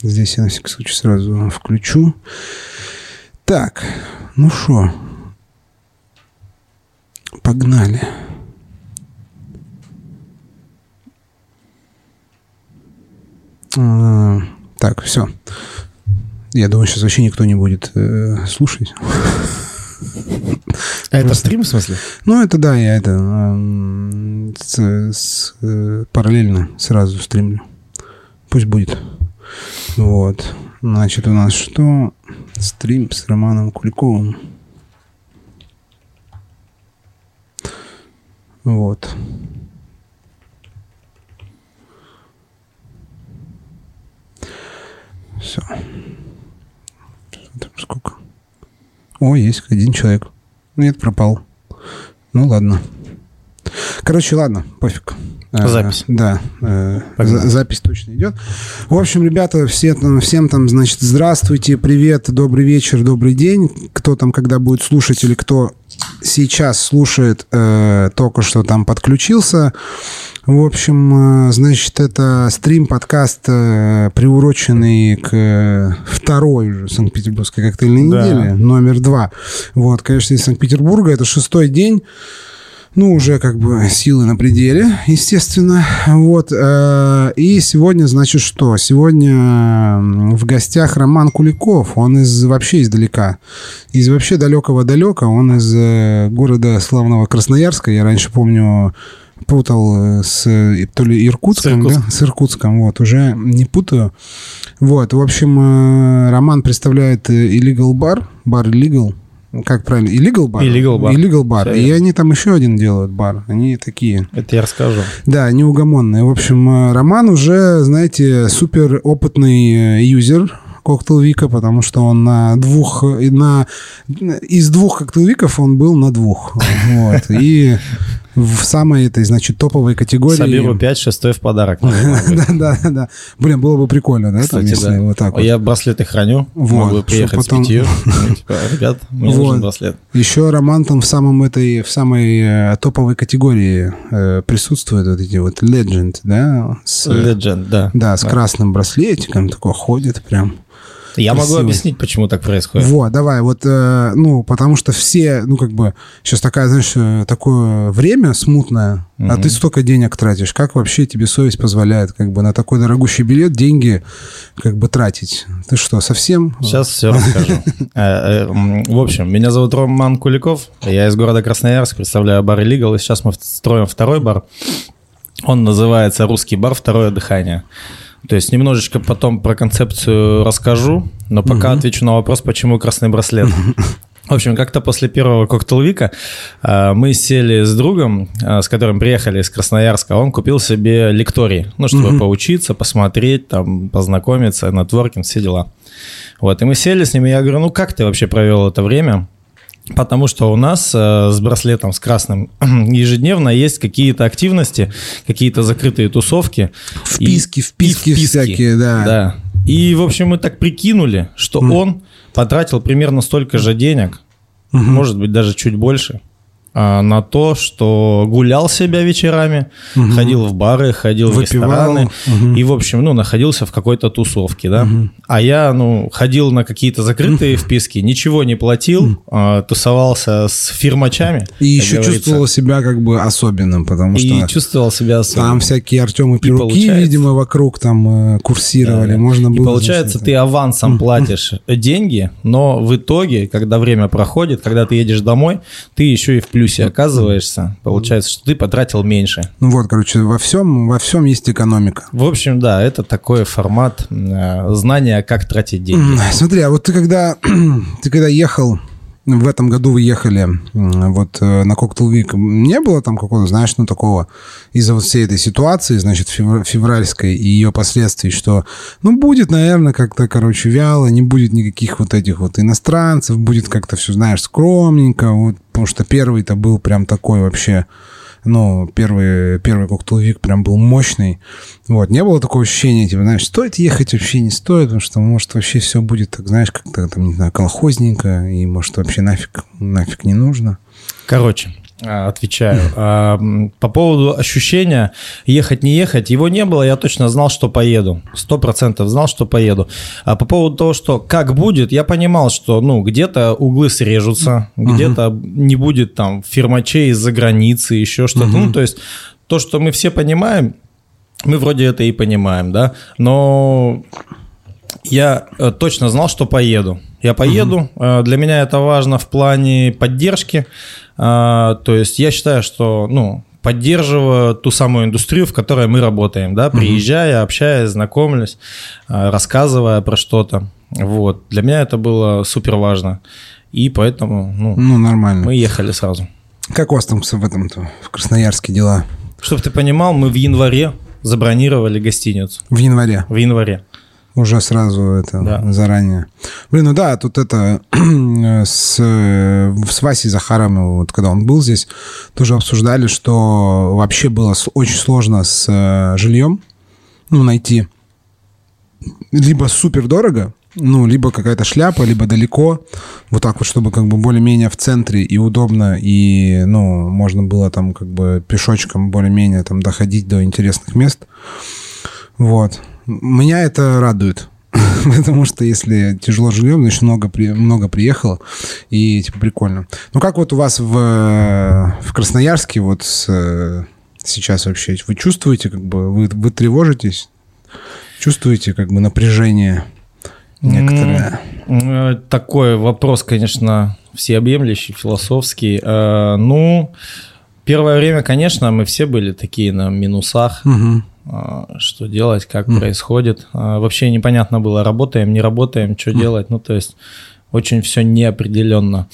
Здесь я на всякий случай сразу включу. Так, ну что, погнали. А, Так, все. Я думаю, сейчас вообще никто не будет э, слушать. А это стрим, в смысле? Ну, это да, я это с- с, э, параллельно сразу стримлю. Пусть будет. Вот. Значит, у нас что? Стрим с Романом Куликовым. Вот. Все. Сколько? О, есть один человек. Нет, пропал. Ну ладно. Короче, ладно, пофиг. Э, Запись. Да, э, Погнали. за- запись точно идет. В общем, ребята, все там, всем там, значит, здравствуйте, привет, добрый вечер, добрый день. Кто там, когда будет слушать или кто сейчас слушает, э, только что там подключился. В общем, э, значит, это стрим-подкаст, э, приуроченный к э, второй уже Санкт-Петербургской коктейльной Да. неделе, номер два. Вот, конечно, из Санкт-Петербурга. Это шестой день. Ну, уже как бы силы на пределе, естественно. Вот. э, И сегодня, значит, что? Сегодня в гостях Роман Куликов. Он из вообще издалека. Из вообще далекого-далека. Он из э, города славного Красноярска. Я раньше помню путал э, с то ли Иркутском, С Иркутском. да? С Иркутском, вот, уже не путаю. Вот, в общем, Роман представляет Illegal Bar, бар Illegal, как правильно, Illegal Bar? Illegal Bar. Illegal Bar. И верно. они там еще один делают бар. Они такие, Это я расскажу. да, неугомонные. В общем, э, Роман уже, знаете, супер опытный э, юзер Cocktail Week а, потому что он на двух, э, на, из двух Cocktail Week ов он был на двух. Вот. И в самой этой, значит, топовой категории... Соберу 5, шестой в подарок. Да, да, да. Блин, было бы прикольно, да, там, если вот так. Я браслеты храню. Могу приехать с пятью. Ну, типа, Ребят, мне нужен браслет. Еще Роман там в самом этой, в самой э, топовой категории э, присутствует вот эти вот Legend, да? Legend, да. да, с красным браслетиком такой ходит прям. Я могу красивый. объяснить, почему так происходит. Вот, давай, вот, э, ну, потому что все, ну, как бы, сейчас такая, знаешь, э, такое время смутное, а ты столько денег тратишь, как вообще тебе совесть позволяет, как бы, на такой дорогущий билет деньги, как бы, тратить? Ты что, совсем? Сейчас все расскажу. Э, э, В общем, меня зовут Роман Куликов. Я из города Красноярск, представляю бар Illegal. И сейчас мы строим второй бар. Он называется «Русский бар. Второе дыхание». То есть немножечко потом про концепцию расскажу, но пока отвечу на вопрос, почему красный браслет. В общем, как-то после первого коктейльвика э, мы сели с другом, э, с которым приехали из Красноярска. Он купил себе лекторий, ну, чтобы поучиться, посмотреть, там, познакомиться, нетворкинг, все дела. Вот, и мы сели с ним, и я говорю, ну, как ты вообще провел это время? Потому что у нас э, с браслетом, с красным, ежедневно есть какие-то активности, какие-то закрытые тусовки. Вписки, И- вписки и всякие, да. Да. И, в общем, мы так прикинули, что он потратил примерно столько же денег, может быть, даже чуть больше, на то, что гулял себя вечерами, ходил в бары, ходил в Выпивал, рестораны мгм. и, в общем, ну, находился в какой-то тусовке, да. А я, ну, ходил на какие-то закрытые вписки, ничего не платил, а, тусовался с фирмачами. И еще говорится, чувствовал себя как бы особенным, потому и что чувствовал себя особенно. там всякие Артемы получается- видимо, вокруг там э, курсировали. Да. Можно И было... получается, ты авансом платишь деньги, но в итоге, когда время проходит, когда ты едешь домой, ты еще и в плюсе оказываешься. Получается, что ты потратил меньше. Ну вот, короче, во всем, во всем есть экономика. В общем, да, это такой формат э, знания, как тратить деньги. Смотри, а вот ты когда, ты когда ехал, в этом году вы ехали вот э, на Cocktail Week, не было там какого-то, знаешь, ну такого из-за вот всей этой ситуации, значит, февр- февральской и ее последствий, что, ну, будет, наверное, как-то, короче, вяло, не будет никаких вот этих вот иностранцев, будет как-то все, знаешь, скромненько, вот, потому что первый-то был прям такой вообще, ну, первый, первый коктейльвик прям был мощный. Вот, не было такого ощущения, типа, знаешь, стоит ехать, вообще не стоит, потому что, может, вообще все будет, так, знаешь, как-то там, не знаю, колхозненько, и, может, вообще нафиг, нафиг не нужно. Короче, Отвечаю. А, По поводу ощущения ехать не ехать, его не было, я точно знал, что поеду. Сто процентов знал, что поеду. А по поводу того, что как будет, я понимал, что ну где-то углы срежутся, где-то не будет там фирмачей из-за границы, еще что-то. Ну, то есть то, что мы все понимаем, мы вроде это и понимаем, да, но я э, точно знал, что поеду. Я поеду. Э, Для меня это важно в плане поддержки. Э, То есть я считаю, что ну, поддерживаю ту самую индустрию, в которой мы работаем, да, приезжая, общаясь, знакомлюсь, э, рассказывая про что-то. Вот. Для меня это было супер важно. И поэтому ну, Ну, нормально. мы ехали сразу. Как у вас там в этом-то, в Красноярске дела? Чтобы ты понимал, мы в январе забронировали гостиницу. В январе. В январе. Уже сразу это Да. заранее. Блин, ну да, тут это с, э, с Васей Захаровым, вот когда он был здесь, тоже обсуждали, что вообще было очень сложно с э, жильем, ну, найти. Либо супер дорого, ну, либо какая-то шляпа, либо далеко. Вот так вот, чтобы как бы более-менее в центре и удобно, и, ну, можно было там как бы пешочком более-менее там доходить до интересных мест. Вот. Меня это радует. Потому что если тяжело живем, значит много, при- много приехало, и типа прикольно. Ну как вот у вас в, в Красноярске вот с, сейчас вообще, вы чувствуете, как бы, вы, вы тревожитесь? Чувствуете как бы напряжение некоторое? Э, Такой вопрос, конечно, всеобъемлющий, философский. Э, Ну, первое время, конечно, мы все были такие на минусах. А, Что делать, как происходит. А, Вообще непонятно было, работаем, не работаем, что делать. Ну, то есть очень все неопределенно.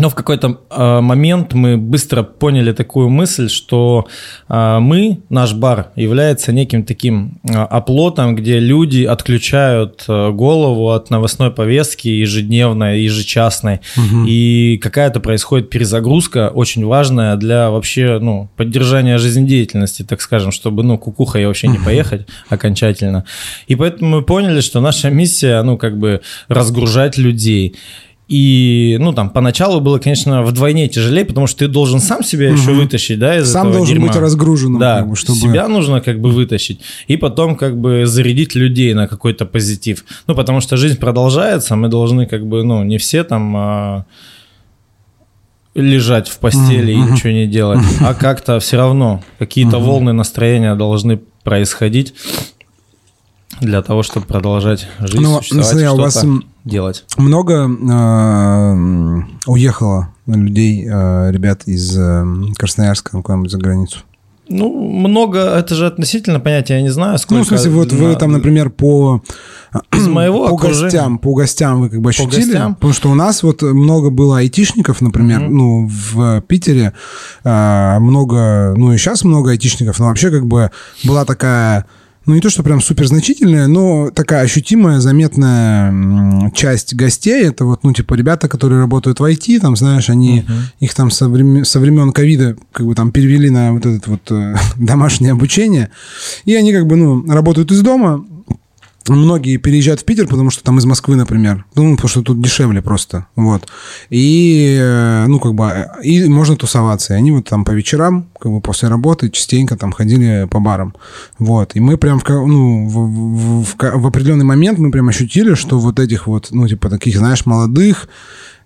Но в какой-то а, момент мы быстро поняли такую мысль, что а, мы, наш бар, является неким таким а, оплотом, где люди отключают а, голову от новостной повестки ежедневной, ежечасной, и какая-то происходит перезагрузка, очень важная для вообще ну, поддержания жизнедеятельности, так скажем, чтобы ну, кукухой вообще не поехать окончательно. И поэтому мы поняли, что наша миссия, ну, как бы разгружать людей. И, ну, там, поначалу было, конечно, вдвойне тяжелее, потому что ты должен сам себя еще вытащить, да, из Сам этого должен дерьма. быть разгруженным, Да, бы, чтобы... себя нужно как бы вытащить. И потом как бы зарядить людей на какой-то позитив. Ну, потому что жизнь продолжается, мы должны как бы, ну, не все там... а, лежать в постели и ничего не делать, а как-то все равно какие-то волны настроения должны происходить для того, чтобы продолжать жизнь, Ну, существовать, смотри, а у вас, что-то делать. Много э, уехало людей, э, ребят из э, Красноярска куда-нибудь за границу? Ну, много, это же относительно понятия, я не знаю, сколько... Ну, в смысле, вот вы на- там, например, по, из моего по окружения- гостям, по гостям вы как бы ощутили? гостям? Потому что у нас вот много было айтишников, например, Мгм. ну, в Питере э, много, ну, и сейчас много айтишников, но вообще как бы была такая... Ну, не то, что прям супер значительная, но такая ощутимая, заметная часть гостей. Это вот, ну, типа, ребята, которые работают в IT, там, знаешь, они их там со времен, со времен ковида как бы там перевели на вот это вот э, домашнее обучение. И они как бы, ну, работают из дома, Многие переезжают в Питер, потому что там из Москвы, например. Ну, потому что тут дешевле просто. Вот. И, э, ну, как бы, и можно тусоваться. И они вот там по вечерам, как бы после работы, частенько там ходили по барам. Вот. И мы прям в, ну, в, в- в в определенный момент мы прям ощутили, что вот этих вот, ну, типа, таких, знаешь, молодых,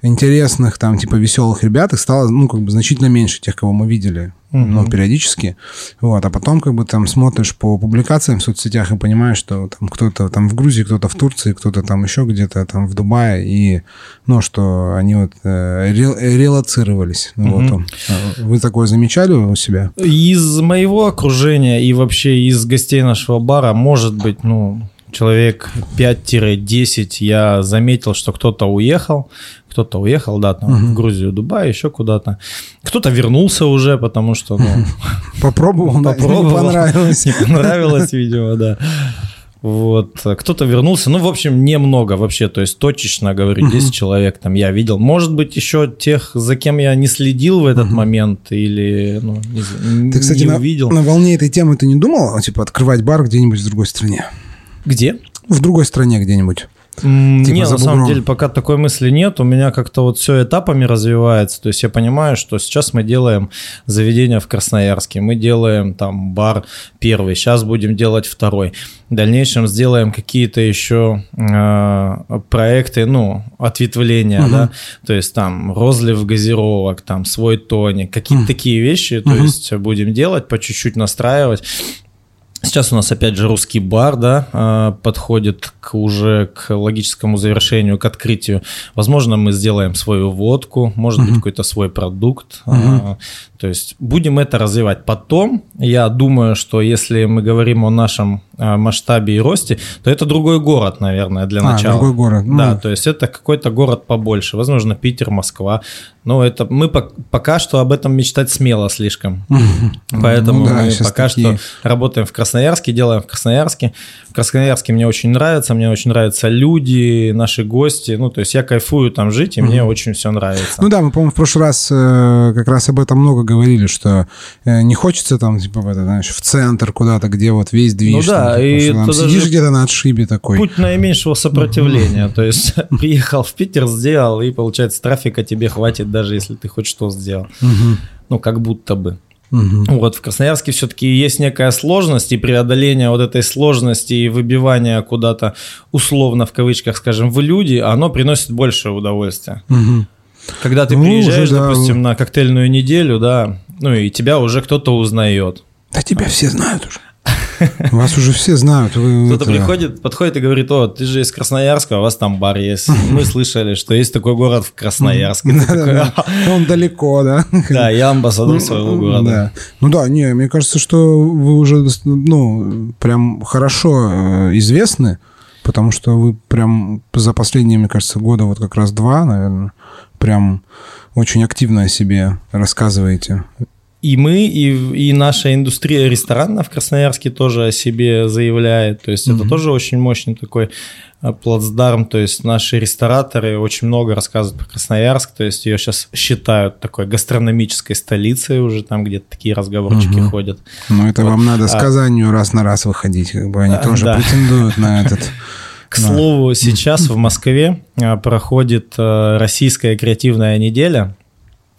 интересных, там, типа, веселых ребят, их стало, ну, как бы, значительно меньше тех, кого мы видели, ну, периодически. Вот, а потом, как бы, там, смотришь по публикациям в соцсетях и понимаешь, что там кто-то там в Грузии, кто-то в Турции, кто-то там еще где-то там в Дубае, и, ну, что они вот э, рел- релоцировались. Ну, вот. А Вы такое замечали у себя? Из моего окружения и вообще из гостей нашего бара, может быть, ну, человек 5-10 я заметил, что кто-то уехал, кто-то уехал, да, там, в Грузию, Дубай, еще куда-то. Кто-то вернулся уже, потому что, ну, Попробовал, попробовал. не понравилось. Не понравилось, видимо, да. Вот, кто-то вернулся, ну, в общем, немного вообще, то есть точечно, говорю, 10 человек там я видел. Может быть, еще тех, за кем я не следил в этот момент или, ну, не, Ты, кстати, не на, увидел. на волне этой темы ты не думал, типа, открывать бар где-нибудь в другой стране? Где? В другой стране где-нибудь. Типа Нет, на самом деле пока такой мысли нет. У меня как-то вот все этапами развивается. То есть я понимаю, что сейчас мы делаем заведение в Красноярске, мы делаем там бар первый, сейчас будем делать второй. В дальнейшем сделаем какие-то еще э, проекты, ну, ответвления, угу. да, то есть там розлив газировок, там свой тоник, какие-то угу. такие вещи, то угу. есть будем делать, по чуть-чуть настраивать. Сейчас у нас опять же русский бар, да, а, подходит к уже к логическому завершению, к открытию. Возможно, мы сделаем свою водку, может uh-huh. быть какой-то свой продукт. Uh-huh. То есть будем это развивать потом. Я думаю, что если мы говорим о нашем масштабе и росте, то это другой город, наверное, для а, начала. другой город. Ну. Да, то есть это какой-то город побольше, возможно, Питер, Москва. Но это мы пока что об этом мечтать смело слишком. Поэтому ну, да, мы пока такие... что работаем в Красноярске, делаем в Красноярске. В Красноярске мне очень нравится, мне очень нравятся люди, наши гости. Ну, то есть я кайфую там жить, и мне очень все нравится. Ну да, мы, по-моему, в прошлый раз э, как раз об этом много говорили, что э, не хочется там, типа, в, это, знаешь, в центр куда-то, где вот весь движ. Ну да, и там сидишь где-то на отшибе такой. Путь наименьшего сопротивления. То есть приехал в Питер, сделал, и получается трафика тебе хватит, даже если ты хоть что сделал. Ну, как будто бы. Угу. Вот в Красноярске все-таки есть некая сложность, и преодоление вот этой сложности и выбивание куда-то условно в кавычках, скажем, в люди, оно приносит больше удовольствия. Угу. Когда ты ну, приезжаешь, уже, да. допустим, на коктейльную неделю, да, ну и тебя уже кто-то узнает. Да тебя все знают уже. Вас уже все знают. Кто-то приходит, подходит и говорит, о, ты же из Красноярска, у вас там бар есть. Мы слышали, что есть такой город в Красноярске. Он далеко, да? Да, я амбассадор своего города. Ну да, не, мне кажется, что вы уже, ну, прям хорошо э, известны, потому что вы прям за последние, мне кажется, года, вот как раз два, наверное, прям очень активно о себе рассказываете и мы, и, и наша индустрия ресторанная в Красноярске тоже о себе заявляет. То есть mm-hmm. это тоже очень мощный такой а, плацдарм. То есть наши рестораторы очень много рассказывают про Красноярск. То есть ее сейчас считают такой гастрономической столицей уже, там где-то такие разговорчики mm-hmm. ходят. Ну это вот. вам надо с а Казанью а, раз на раз выходить. Как бы они тоже да. претендуют на этот... К слову, сейчас в Москве проходит российская креативная неделя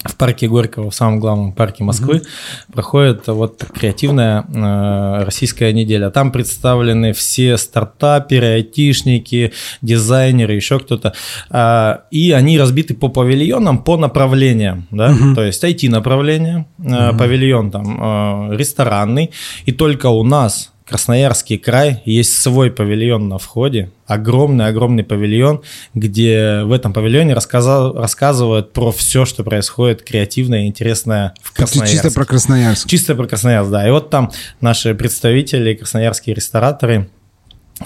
в парке Горького, в самом главном парке Москвы, mm-hmm. проходит вот креативная э, российская неделя. Там представлены все стартаперы, айтишники, дизайнеры, еще кто-то. Э, и они разбиты по павильонам, по направлениям. Да? Mm-hmm. То есть IT-направление, э, mm-hmm. павильон там э, ресторанный. И только у нас Красноярский край, есть свой павильон на входе, огромный-огромный павильон, где в этом павильоне рассказал, рассказывают про все, что происходит креативное и интересное в Красноярске. чисто про Красноярск. Чисто про Красноярск, да. И вот там наши представители, красноярские рестораторы,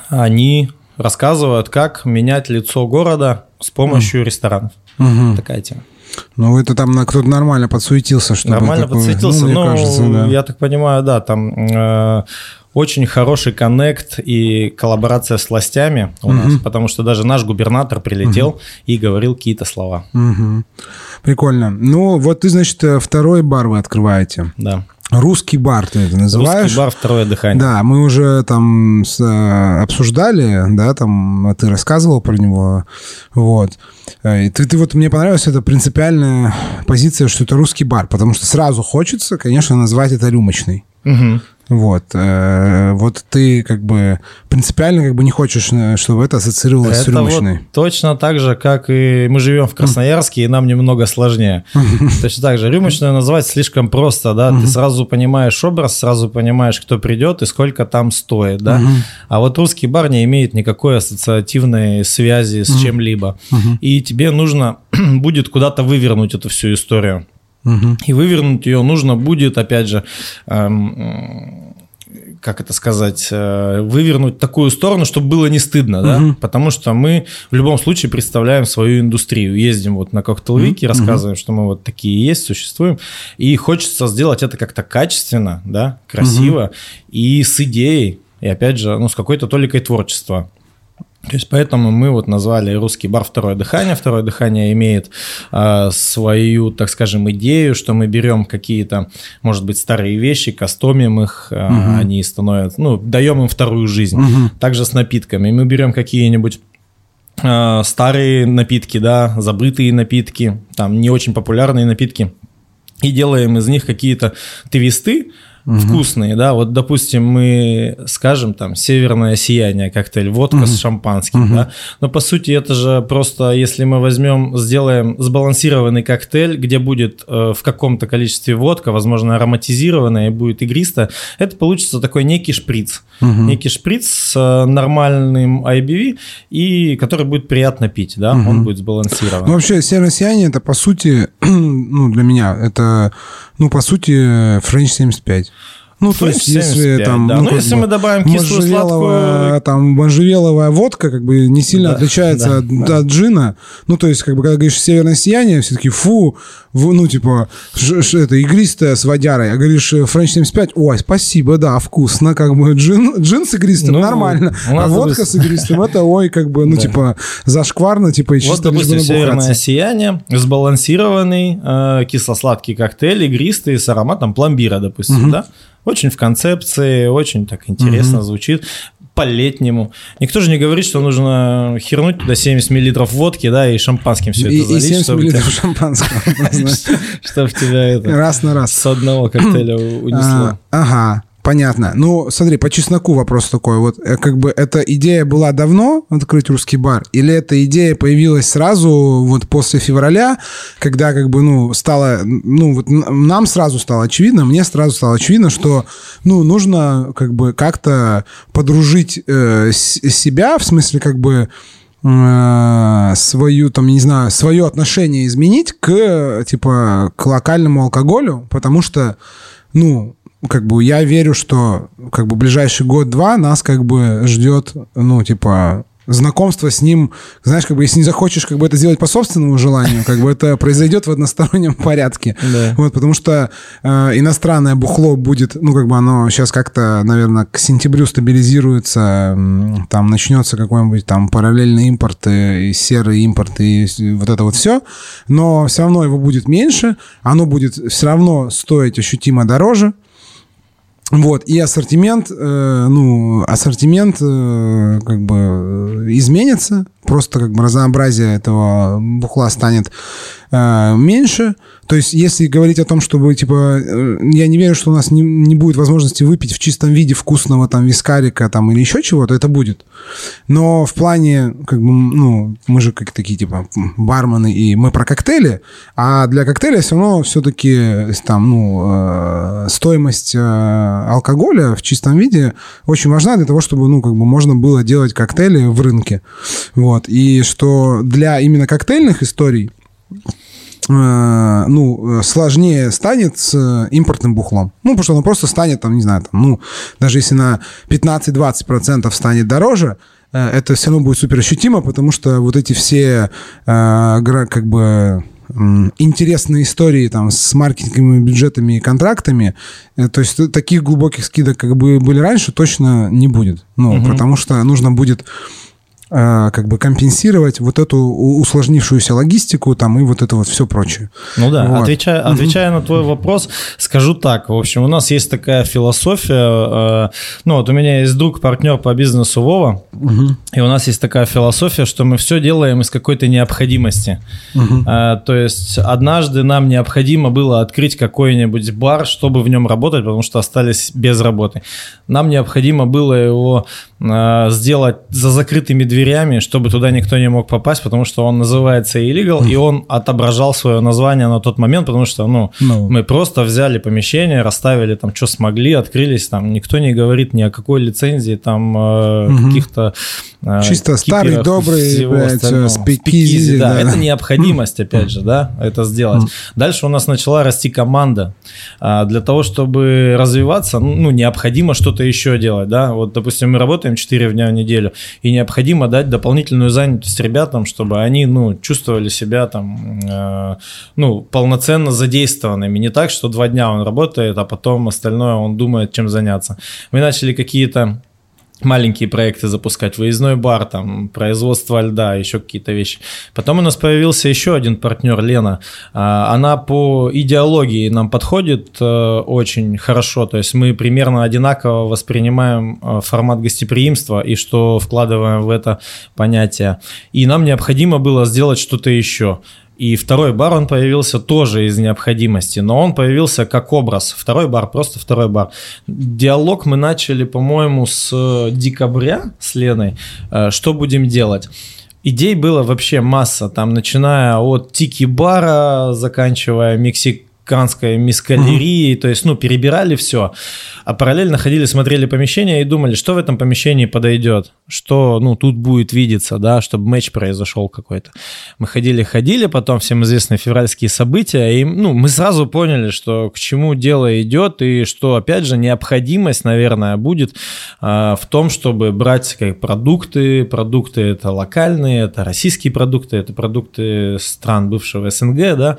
они рассказывают, как менять лицо города с помощью mm. ресторанов. Угу. Такая тема. Ну, это там кто-то нормально подсуетился, что Нормально такое, подсуетился, ну, но, кажется, да. я так понимаю, да, там э, очень хороший коннект и коллаборация с властями у угу. нас, потому что даже наш губернатор прилетел угу. и говорил какие-то слова. Угу. Прикольно. Ну, вот ты, значит, э, второй бар вы открываете. Да. Русский бар ты это называешь? Русский бар «Второе дыхание». Да, мы уже там с, э, обсуждали, да, там ты рассказывал про него, вот. Э, и ты, ты вот мне понравилась эта принципиальная позиция, что это русский бар, потому что сразу хочется, конечно, назвать это рюмочный. Угу. Вот. Э, вот ты как бы принципиально как бы не хочешь, э, чтобы это ассоциировалось это с рюмочной. Вот точно так же, как и мы живем в Красноярске, и нам немного сложнее. Точно так же. Рюмочную назвать слишком просто, да, ты сразу понимаешь образ, сразу понимаешь, кто придет и сколько там стоит, да. А вот русский бар не имеет никакой ассоциативной связи с чем-либо. И тебе нужно будет куда-то вывернуть эту всю историю. Угу. И вывернуть ее нужно будет, опять же, эм, как это сказать, э, вывернуть такую сторону, чтобы было не стыдно, да, угу. потому что мы в любом случае представляем свою индустрию, ездим вот на коктейлвики, угу. рассказываем, что мы вот такие есть, существуем, и хочется сделать это как-то качественно, да, красиво угу. и с идеей, и опять же, ну, с какой-то толикой творчества. То есть поэтому мы вот назвали русский бар «Второе дыхание». «Второе дыхание» имеет э, свою, так скажем, идею, что мы берем какие-то, может быть, старые вещи, кастомим их, э, угу. они становятся, ну, даем им вторую жизнь. Угу. Также с напитками. Мы берем какие-нибудь э, старые напитки, да, забытые напитки, там не очень популярные напитки, и делаем из них какие-то твисты, угу. вкусные, да, вот, допустим, мы скажем там «Северное сияние» коктейль, водка угу. с шампанским, угу. да, но по сути это же просто, если мы возьмем, сделаем сбалансированный коктейль, где будет э, в каком-то количестве водка, возможно, ароматизированная и будет игристая, это получится такой некий шприц, угу. некий шприц с э, нормальным IBV, и который будет приятно пить, да, угу. он будет сбалансирован. Ну, вообще, «Северное сияние» это, по сути, ну, для меня, это, ну, по сути, Френч 75. Ну, то есть, если там... Да. Ну, ну если бы, мы добавим кислую сладкую... Там можжевеловая водка как бы не сильно да, отличается да, от, да. от джина. Ну, то есть, как бы, когда говоришь «северное сияние», все таки фу, в, ну, типа, ш, ш, это игристая с водярой. А говоришь «Френч 75», ой, спасибо, да, вкусно, как бы, джин, джин с игристым, ну, нормально. А водка с игристым, это, ой, как бы, ну, да. типа, зашкварно, типа, и чисто Вот, допустим, «северное сияние», сбалансированный э, кисло-сладкий коктейль, игристый, с ароматом пломбира, допустим, угу. да? Очень в концепции, очень так интересно угу. звучит по-летнему. Никто же не говорит, что нужно хернуть туда 70 миллилитров водки, да, и шампанским все и, это залить. И 70 миллилитров шампанского. Чтобы тебя это... Раз на раз. С одного коктейля унесло. А, ага. Понятно. Ну, смотри, по чесноку вопрос такой. Вот э, как бы эта идея была давно открыть русский бар? Или эта идея появилась сразу вот после февраля, когда как бы, ну, стало, ну, вот нам сразу стало очевидно, мне сразу стало очевидно, что, ну, нужно как бы как-то подружить э, себя, в смысле как бы э, свою, там, не знаю, свое отношение изменить к, типа, к локальному алкоголю, потому что, ну, как бы я верю, что как бы ближайший год-два нас как бы ждет, ну, типа, знакомство с ним, знаешь, как бы если не захочешь как бы это сделать по собственному желанию, как бы это произойдет в одностороннем порядке. Да. Вот, потому что э, иностранное бухло будет, ну, как бы оно сейчас как-то, наверное, к сентябрю стабилизируется, там начнется какой-нибудь там параллельный импорт, и серый импорт, и вот это вот все, но все равно его будет меньше, оно будет все равно стоить ощутимо дороже, вот, и ассортимент, э, ну, ассортимент э, как бы э, изменится, просто как бы разнообразие этого бухла станет э, меньше. То есть, если говорить о том, чтобы, типа, э, я не верю, что у нас не, не будет возможности выпить в чистом виде вкусного там вискарика там или еще чего-то, это будет. Но в плане, как бы, ну, мы же как такие, типа, бармены, и мы про коктейли, а для коктейля все равно все-таки там, ну, э, стоимость э, алкоголя в чистом виде очень важна для того, чтобы, ну, как бы можно было делать коктейли в рынке. Вот. И что для именно коктейльных историй Э, ну, сложнее станет с импортным бухлом. Ну, потому что оно просто станет, там, не знаю, там, ну, даже если на 15-20% станет дороже, э, это все равно будет супер ощутимо, потому что вот эти все э, как бы интересные истории там с маркетинговыми бюджетами и контрактами, то есть таких глубоких скидок, как бы были раньше, точно не будет. Ну, угу. потому что нужно будет Э, как бы компенсировать вот эту усложнившуюся логистику там и вот это вот все прочее. Ну да, вот. отвечая, отвечая на твой вопрос, скажу так. В общем, у нас есть такая философия. Э, ну вот у меня есть друг, партнер по бизнесу Вова, угу. и у нас есть такая философия, что мы все делаем из какой-то необходимости. Угу. То есть однажды нам необходимо было открыть какой-нибудь бар, чтобы в нем работать, потому что остались без работы. Нам необходимо было его сделать за закрытыми дверями чтобы туда никто не мог попасть, потому что он называется illegal, и он отображал свое название на тот момент, потому что, ну, no. Ну. мы просто взяли помещение, расставили там, что смогли, открылись, там, никто не говорит ни о какой лицензии, там, угу. каких-то... Э, Чисто старый, добрый, блядь, спикизи, да. да. Это необходимость, опять же, да, это сделать. Дальше у нас начала расти команда. А, для того, чтобы развиваться, ну, необходимо что-то еще делать, да. Вот, допустим, мы работаем 4 дня в неделю, и необходимо дать дополнительную занятость ребятам, чтобы они, ну, чувствовали себя там, э, ну, полноценно задействованными. Не так, что два дня он работает, а потом остальное он думает, чем заняться. Мы начали какие-то маленькие проекты запускать, выездной бар, там, производство льда, еще какие-то вещи. Потом у нас появился еще один партнер, Лена. А, она по идеологии нам подходит э, очень хорошо, то есть мы примерно одинаково воспринимаем э, формат гостеприимства и что вкладываем в это понятие. И нам необходимо было сделать что-то еще. И второй бар, он появился тоже из необходимости, но он появился как образ. Второй бар, просто второй бар. Диалог мы начали, по-моему, с декабря с Леной. Э, что будем делать? Идей было вообще масса, там, начиная от тики-бара, заканчивая мексик американской мискалерии, mm-hmm. то есть, ну, перебирали все, а параллельно ходили, смотрели помещение и думали, что в этом помещении подойдет, что, ну, тут будет видеться, да, чтобы матч произошел какой-то. Мы ходили-ходили, потом всем известны февральские события, и, ну, мы сразу поняли, что к чему дело идет, и что, опять же, необходимость, наверное, будет э, в том, чтобы брать как продукты, продукты это локальные, это российские продукты, это продукты стран бывшего СНГ, да,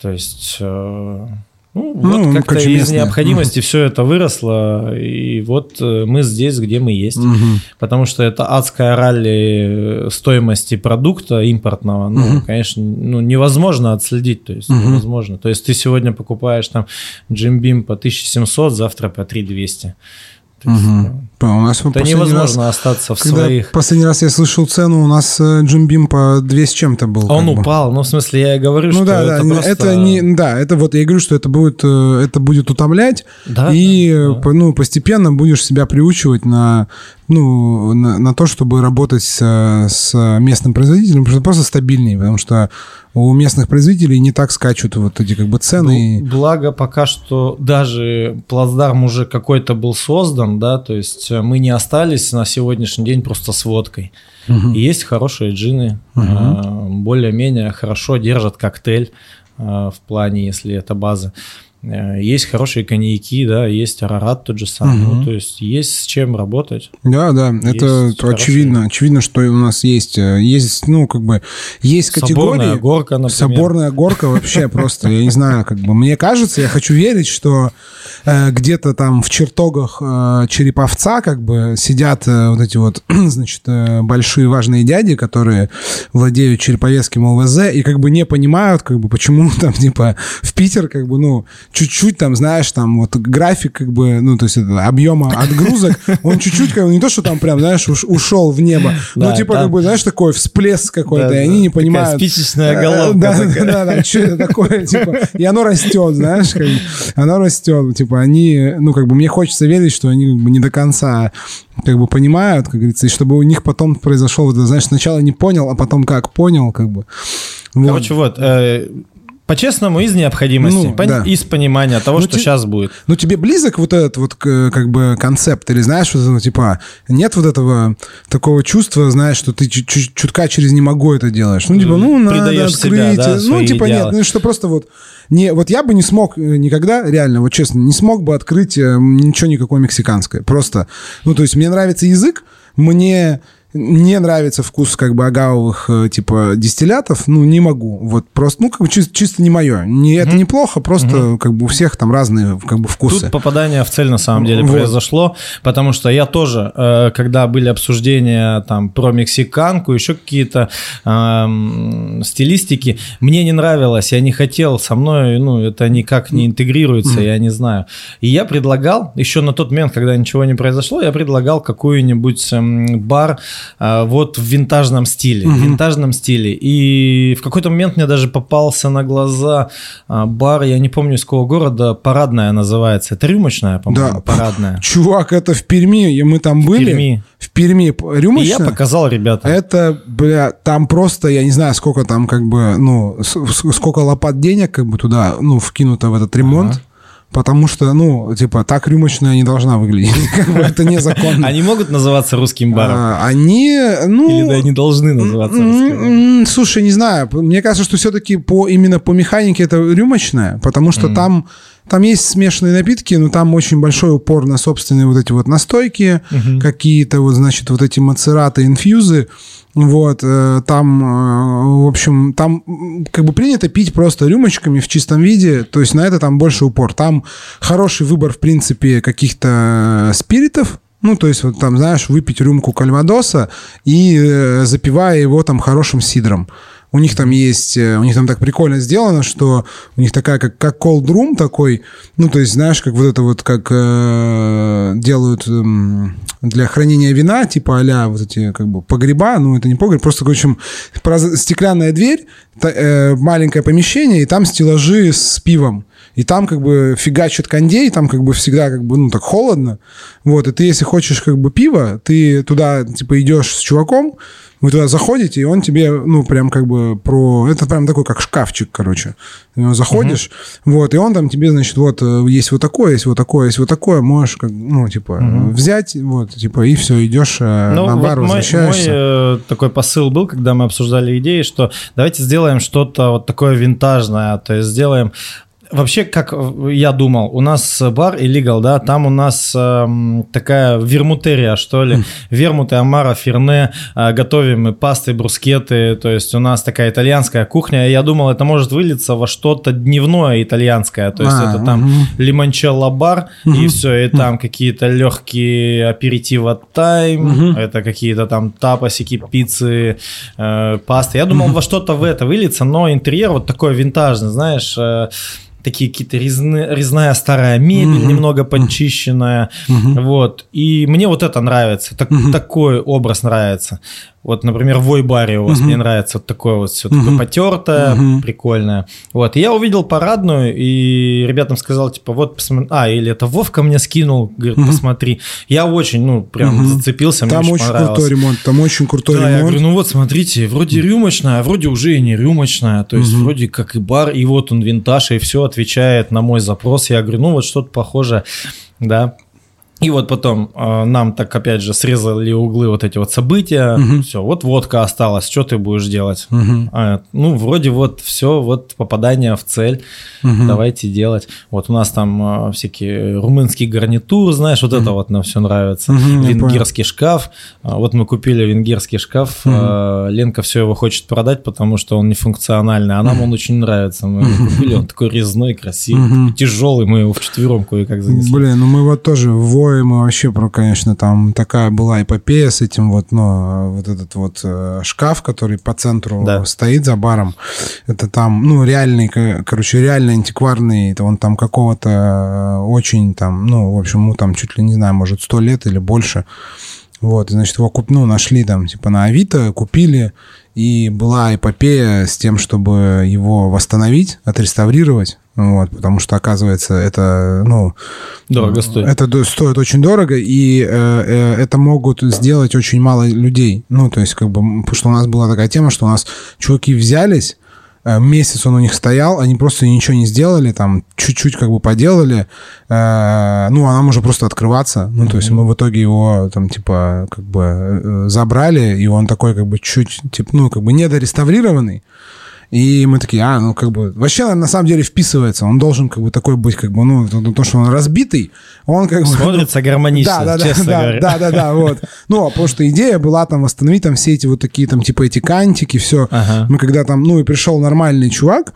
то есть, э, ну, ну вот как-то из необходимости угу. все это выросло, и вот э, мы здесь, где мы есть. Угу. Потому что это адская ралли стоимости продукта импортного, ну, угу. конечно, ну, невозможно отследить, то есть угу. невозможно. То есть ты сегодня покупаешь там Jim Beam по 1700, завтра по 3200. Угу. У нас это невозможно раз, остаться в когда своих. Последний раз я слышал цену, у нас Джимбим по 2 с чем-то был. Он упал, бы. ну в смысле я говорю, ну, что да, это да, просто... это не, да, это вот я говорю, что это будет, э, это будет утомлять, да, и да, да. ну постепенно будешь себя приучивать на ну, на, на то, чтобы работать с, с местным производителем, просто, просто стабильнее, потому что у местных производителей не так скачут вот эти как бы цены. Ну, благо пока что даже плацдарм уже какой-то был создан, да, то есть э, мы не остались на сегодняшний день просто с водкой. Угу. И есть хорошие джины, угу. более-менее хорошо держат коктейль э, в плане, если это база. Э, есть хорошие коньяки, да, есть Арарат тот же самый. Угу. Ну, то есть есть с чем работать. Да, да, есть это очевидно. Очевидно, что у нас есть, э, есть, ну, как бы, есть категории. Соборная горка, например. Соборная горка вообще просто, я не знаю, как бы, мне кажется, я хочу верить, что э, где-то там в чертогах Череповца, как бы, сидят вот эти вот, значит, большие важные дяди, которые владеют Череповецким ЛВЗ и как бы не понимают, как бы, почему там, типа, в Питер, как бы, ну, чуть-чуть там, знаешь, там вот график как бы, ну, то есть это, объема отгрузок, он чуть-чуть, как бы, не то, что там прям, знаешь, уш, ушел в небо, ну, типа, как бы, знаешь, такой всплеск какой-то, и они не понимают. Спичечная головка Да, да, да, что это такое, типа, и оно растет, знаешь, как оно растет, типа, они, ну, как бы, мне хочется верить, что они как бы не до конца как бы понимают, как говорится, и чтобы у них потом произошел, вот, знаешь, сначала не понял, а потом как понял, как бы. Короче, вот, э, по-честному, из необходимости, ну, пон... да. из понимания того, ну, что те... сейчас будет. Ну, тебе близок вот этот вот как бы концепт, или знаешь, вот, ну, типа, нет вот этого такого чувства, знаешь, что ты чутка через «не могу» это делаешь. Ну, типа, ну, надо открыть. Себя, да, ну, типа, идеалы. нет, ну, что просто вот... Не, вот я бы не смог э, никогда, реально, вот честно, не смог бы открыть э, ничего никакое мексиканское. Просто, ну, то есть мне нравится язык, мне не нравится вкус как бы агавовых э, типа дистиллятов, ну не могу, вот просто, ну как бы чисто, чисто не мое, не mm-hmm. это неплохо, просто mm-hmm. как бы у всех там разные как бы вкусы. Тут попадание в цель на самом деле вот. произошло, потому что я тоже, э, когда были обсуждения там про мексиканку, еще какие-то э, стилистики, мне не нравилось, я не хотел, со мной, ну это никак не интегрируется, mm-hmm. я не знаю. И я предлагал еще на тот момент, когда ничего не произошло, я предлагал какую-нибудь э, бар вот в винтажном стиле, угу. в винтажном стиле. И в какой-то момент мне даже попался на глаза а, бар, я не помню из какого города, парадная называется. Это рюмочная, по-моему, да. парадная. Чувак, это в Перми, и мы там были. В Перми. В Перми рюмочная. И я показал ребята. Это, бля, там просто, я не знаю, сколько там как бы, ну, сколько лопат денег как бы туда, ну, вкинуто в этот ремонт. Ага. Потому что, ну, типа, так рюмочная не должна выглядеть. Как бы это незаконно. Они могут называться русским баром? А, они, ну... Или да, они должны называться русским? Слушай, не знаю. Мне кажется, что все-таки по, именно по механике это рюмочная, потому что там там есть смешанные напитки, но там очень большой упор на собственные вот эти вот настойки, угу. какие-то вот, значит, вот эти мацераты, инфьюзы. Вот, э, там, э, в общем, там как бы принято пить просто рюмочками в чистом виде, то есть на это там больше упор. Там хороший выбор, в принципе, каких-то спиритов, Ну, то есть, вот там, знаешь, выпить рюмку кальвадоса и э, запивая его там хорошим сидром. У них там есть, э, у них там так прикольно сделано, что у них такая, как, как cold room такой, ну, то есть, знаешь, как вот это вот, как э, делают э, для хранения вина, типа а вот эти, как бы, погреба, ну, это не погреб, просто, в общем, стеклянная дверь, та, э, маленькое помещение, и там стеллажи с пивом. И там как бы фигачит кондей, там как бы всегда как бы, ну, так холодно. Вот, и ты, если хочешь как бы пиво, ты туда, типа, идешь с чуваком, вы туда заходите, и он тебе, ну, прям как бы про... Это прям такой, как шкафчик, короче. Заходишь, угу. вот, и он там тебе, значит, вот, э, есть вот такое, есть вот такое, есть вот такое, можешь, как, ну, типа, угу. взять, вот, типа, и все, идешь э, ну, на бар, вот возвращаешься. Мой, мой э, такой посыл был, когда мы обсуждали идеи, что давайте сделаем что-то вот такое винтажное, то есть сделаем Вообще, как я думал, у нас бар illegal, да, там у нас э, такая вермутерия, что ли, вермуты, амара, ферне, э, готовим мы пасты, брускеты, то есть у нас такая итальянская кухня. Я думал, это может вылиться во что-то дневное итальянское, то есть а, это там угу. лимончелло бар, угу. и все, и там какие-то легкие аперитива тайм, угу. это какие-то там тапосики, пиццы, э, пасты. Я думал, во что-то в это выльется, но интерьер вот такой винтажный, знаешь, э, такие какие-то резные, резная старая мебель, mm-hmm. немного подчищенная, mm-hmm. вот. И мне вот это нравится, так, mm-hmm. такой образ нравится. Вот, например, в Войбаре у вас uh-huh. мне нравится вот такое вот все uh-huh. такое потертое, uh-huh. прикольное. Вот, и я увидел парадную, и ребятам сказал, типа, вот, посмотри, а, или это Вовка мне скинул, говорит, uh-huh. посмотри. Я очень, ну, прям uh-huh. зацепился, там мне очень, очень крутой ремонт, там очень крутой да, ремонт. я говорю, ну вот, смотрите, вроде рюмочная, а вроде уже и не рюмочная, то есть uh-huh. вроде как и бар, и вот он винтаж, и все отвечает на мой запрос. Я говорю, ну вот что-то похожее, да. И вот потом э, нам так опять же срезали углы вот эти вот события. Угу. Все, вот водка осталась, что ты будешь делать? Угу. А, ну, вроде вот все, вот попадание в цель. Угу. Давайте делать. Вот у нас там э, всякие румынский гарнитур, знаешь, вот угу. это вот нам все нравится. Угу, венгерский шкаф. А, вот мы купили венгерский шкаф. Угу. Э, Ленка все его хочет продать, потому что он не функциональный, а нам угу. он очень нравится. Мы его купили, он такой резной, красивый, угу. тяжелый. Мы его вчетвером кое-как занесли. Блин, ну мы вот тоже в такое мы вообще про, конечно, там такая была эпопея с этим вот, ну, вот этот вот э, шкаф, который по центру да. стоит за баром. Это там, ну, реальный, короче, реально антикварный, это он там какого-то э, очень там, ну, в общем, ну, там чуть ли не знаю, может, сто лет или больше. Вот, значит, его куп, ну, нашли там, типа, на Авито, купили, и была эпопея с тем, чтобы его восстановить, отреставрировать. Вот, потому что, оказывается, это, ну... Дорого стоит. Это стоит очень дорого, и э, э, это могут сделать очень мало людей. Ну, то есть, как бы, потому что у нас была такая тема, что у нас чуваки взялись, э, месяц он у них стоял, они просто ничего не сделали, там, чуть-чуть как бы поделали, э, ну, а нам уже просто открываться, ну, то есть мы в итоге его, там, типа, как бы э, забрали, и он такой, как бы, чуть, типа, ну, как бы недореставрированный, и мы такие, а, ну, как бы, вообще, на самом деле, вписывается. Он должен, как бы, такой быть, как бы, ну, то, что он разбитый, он, как бы... Смотрится гармонично, да, да, честно да, говоря. Да, да, да, вот. Ну, а потому что идея была там восстановить там все эти вот такие, там, типа, эти кантики, все. Ага. Мы когда там, ну, и пришел нормальный чувак,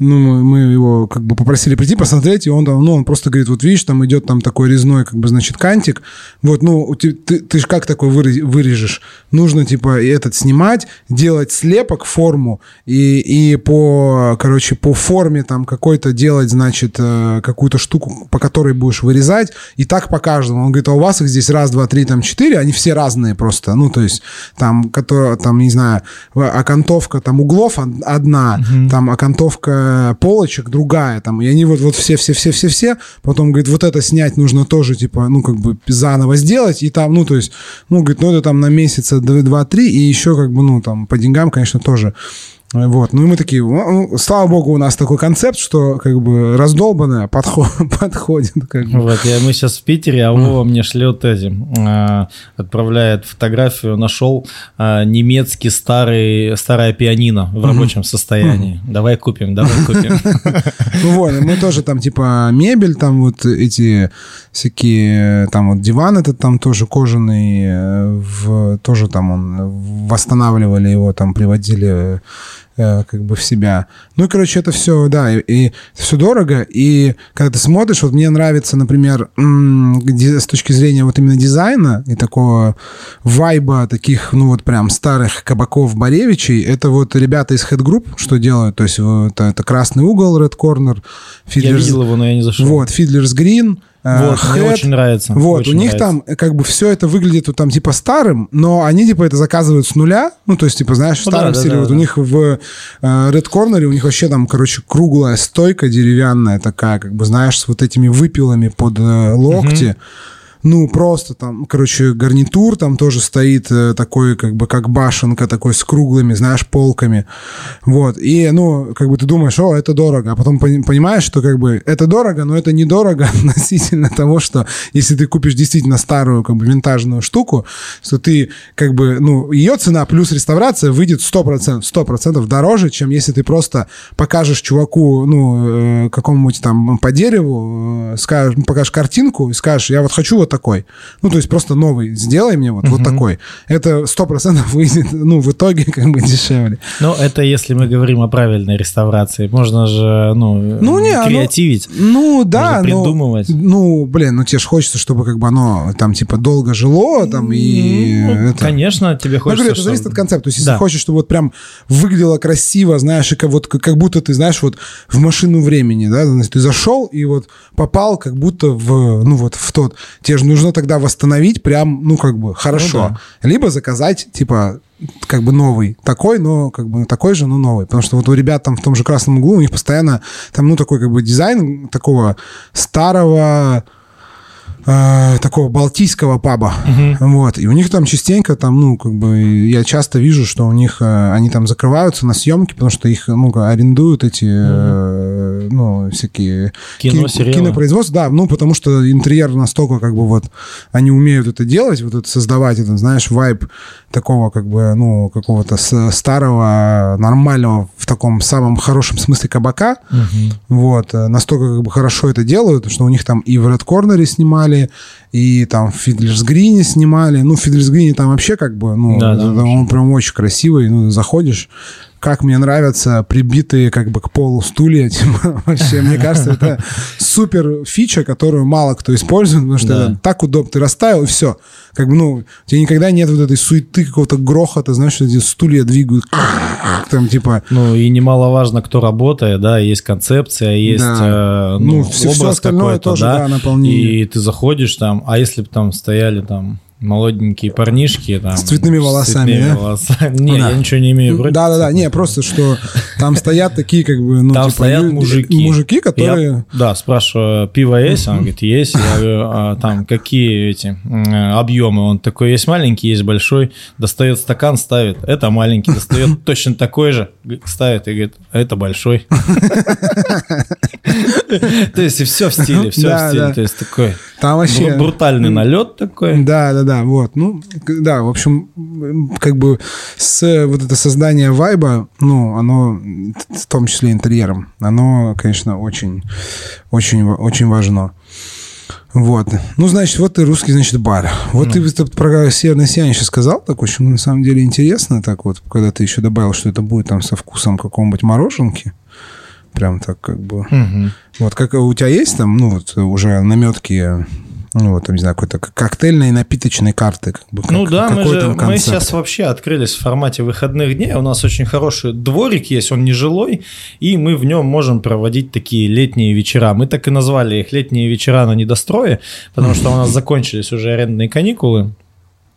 ну, мы его как бы попросили прийти, посмотреть, и он там, ну, он просто говорит, вот видишь, там идет там такой резной, как бы, значит, кантик, вот, ну, ты, ты, ты же как такой вырежешь? Нужно, типа, этот снимать, делать слепок, форму, и, и по, короче, по форме там какой-то делать, значит, э, какую-то штуку, по которой будешь вырезать, и так по каждому. Он говорит, а у вас их здесь раз, два, три, там, четыре, они все разные просто, ну, то есть, там, которые, там, не знаю, окантовка там углов одна, угу. там окантовка полочек другая, там, и они вот, вот все-все-все-все-все, потом, говорит, вот это снять нужно тоже, типа, ну, как бы заново сделать, и там, ну, то есть, ну, говорит, ну, это там на месяца два-три, и еще, как бы, ну, там, по деньгам, конечно, тоже вот, ну и мы такие, ну, слава богу, у нас такой концепт, что как бы раздолбанное подход, подходит. Как бы. Вот, я, мы сейчас в Питере, а Вова мне шлет эти, э, отправляет фотографию, нашел э, немецкий старый, старое пианино в рабочем состоянии. Давай купим, давай купим. Ну вот, мы тоже там типа мебель, там вот эти всякие, там вот диван этот там тоже кожаный, э, в, тоже там он восстанавливали его, там приводили э, как бы в себя. Ну и, короче, это все, да, и, и все дорого. И когда ты смотришь, вот мне нравится, например, с точки зрения вот именно дизайна и такого вайба таких, ну вот прям старых кабаков Боревичей, это вот ребята из Head Group, что делают, то есть вот, это красный угол, Red Corner, Fiddler's... Я видел его, но я не зашел. Вот, Fiddler's Green, вот, Head. мне очень нравится. Вот, очень у них нравится. там как бы все это выглядит вот, там типа старым, но они типа это заказывают с нуля, ну то есть типа знаешь, в Ну старом да, да, стиле, да, вот да. у них в э, Red Corner у них вообще там, короче, круглая стойка деревянная такая, как бы знаешь, с вот этими выпилами под э, локти. Ну, просто там, короче, гарнитур там тоже стоит э, такой, как бы, как башенка, такой с круглыми, знаешь, полками. Вот. И, ну, как бы ты думаешь, о, это дорого. А потом пони- понимаешь, что, как бы, это дорого, но это недорого относительно того, что если ты купишь действительно старую, как бы, винтажную штуку, что ты, как бы, ну, ее цена плюс реставрация выйдет 100%, 100% дороже, чем если ты просто покажешь чуваку, ну, э, какому-нибудь там по дереву, э, скажешь, покажешь картинку и скажешь, я вот хочу вот такой. Ну, то есть просто новый, сделай мне вот, вот такой. Это 100% выйдет, ну, в итоге как бы дешевле. Ну, это если мы говорим о правильной реставрации. Можно же, ну, Ну, не, оно- креативить. Ну, да, Можно но- придумывать. Ну, блин, ну тебе же хочется, чтобы как бы оно там типа долго жило, там и Ну, это... Конечно, тебе Ну, хочется, говорю, это зависит от концепта. То есть, если Да. хочешь, чтобы вот прям выглядело красиво, знаешь, и как, вот, как будто ты, знаешь, вот в машину времени, да, значит, ты зашел и вот попал как будто в, ну, вот в тот. Же нужно тогда восстановить прям, ну, как бы, хорошо. Либо заказать, типа, как бы новый такой, но как бы такой же, но новый. Потому что вот у ребят там в том же красном углу у них постоянно там, ну, такой как бы дизайн такого старого, э, такого балтийского паба. Вот. И у них там частенько там, ну, как бы, я часто вижу, что у них, э, они там закрываются на съемки, потому что их, ну, арендуют эти, э, ну, всякие Кино, ки- сериалы. кинопроизводство, да, ну, потому что интерьер настолько, как бы, вот, они умеют это делать, вот это создавать, это, знаешь, вайб такого, как бы, ну, какого-то старого, нормального, в таком самом хорошем смысле кабака, вот, э, настолько, как бы, хорошо это делают, что у них там и в Red Corner снимали, и там в Fiddler's Green снимали, ну, в Fiddler's Green там вообще, как бы, ну, Да, да, он прям очень красивый, ну, заходишь, как мне нравятся прибитые как бы к полу стулья. типа, Вообще, мне кажется, это супер фича, которую мало кто использует, потому что Да. так удобно. Ты расставил, и все. Как бы, ну, у тебя никогда нет вот этой суеты, какого-то грохота, знаешь, что эти стулья двигают. Там, типа, Ну и немаловажно, кто работает, да, есть концепция, есть Да. э, Ну, ну, всё образ остальное какой-то, тоже, да, да, наполнение. и ты заходишь там, а если бы там стояли там молоденькие парнишки там С цветными волосами, цветными да? волосами. Не, Да. я ничего не имею против. да-да-да, не, просто, что там стоят такие, как бы, ну, Там типа, стоят мужики. Мужики, которые... Я, да, спрашиваю, пиво есть? Он говорит, есть. Я говорю, а там какие эти м, объемы? Он такой, есть маленький, есть большой. Достает стакан, ставит. Это маленький. Достает точно такой же, ставит и говорит, «А это большой. То есть и все в стиле, все в стиле. То есть такой Там вообще... бру- брутальный налет такой. Да, да, да, вот. Ну, да, в общем, как бы с вот это создание вайба, ну, оно, в том числе интерьером, оно, конечно, очень, очень, очень важно. Вот. Ну, значит, вот ты русский, значит, бар. Вот ты вот про северное сияние сейчас сказал, так очень на самом деле интересно, так вот, когда ты еще добавил, что это будет там со вкусом какого-нибудь мороженки. Прям так как бы... Мгм. Вот как у тебя есть там, ну, вот уже наметки, ну, вот, там, не знаю, какой-то коктейльной напиточной карты? Как бы, Ну как- да, мы же мы сейчас вообще открылись в формате выходных дней. У нас очень хороший дворик есть, он нежилой, и мы в нем можем проводить такие летние вечера. Мы так и назвали их летние вечера на недострое, потому что у нас закончились уже арендные каникулы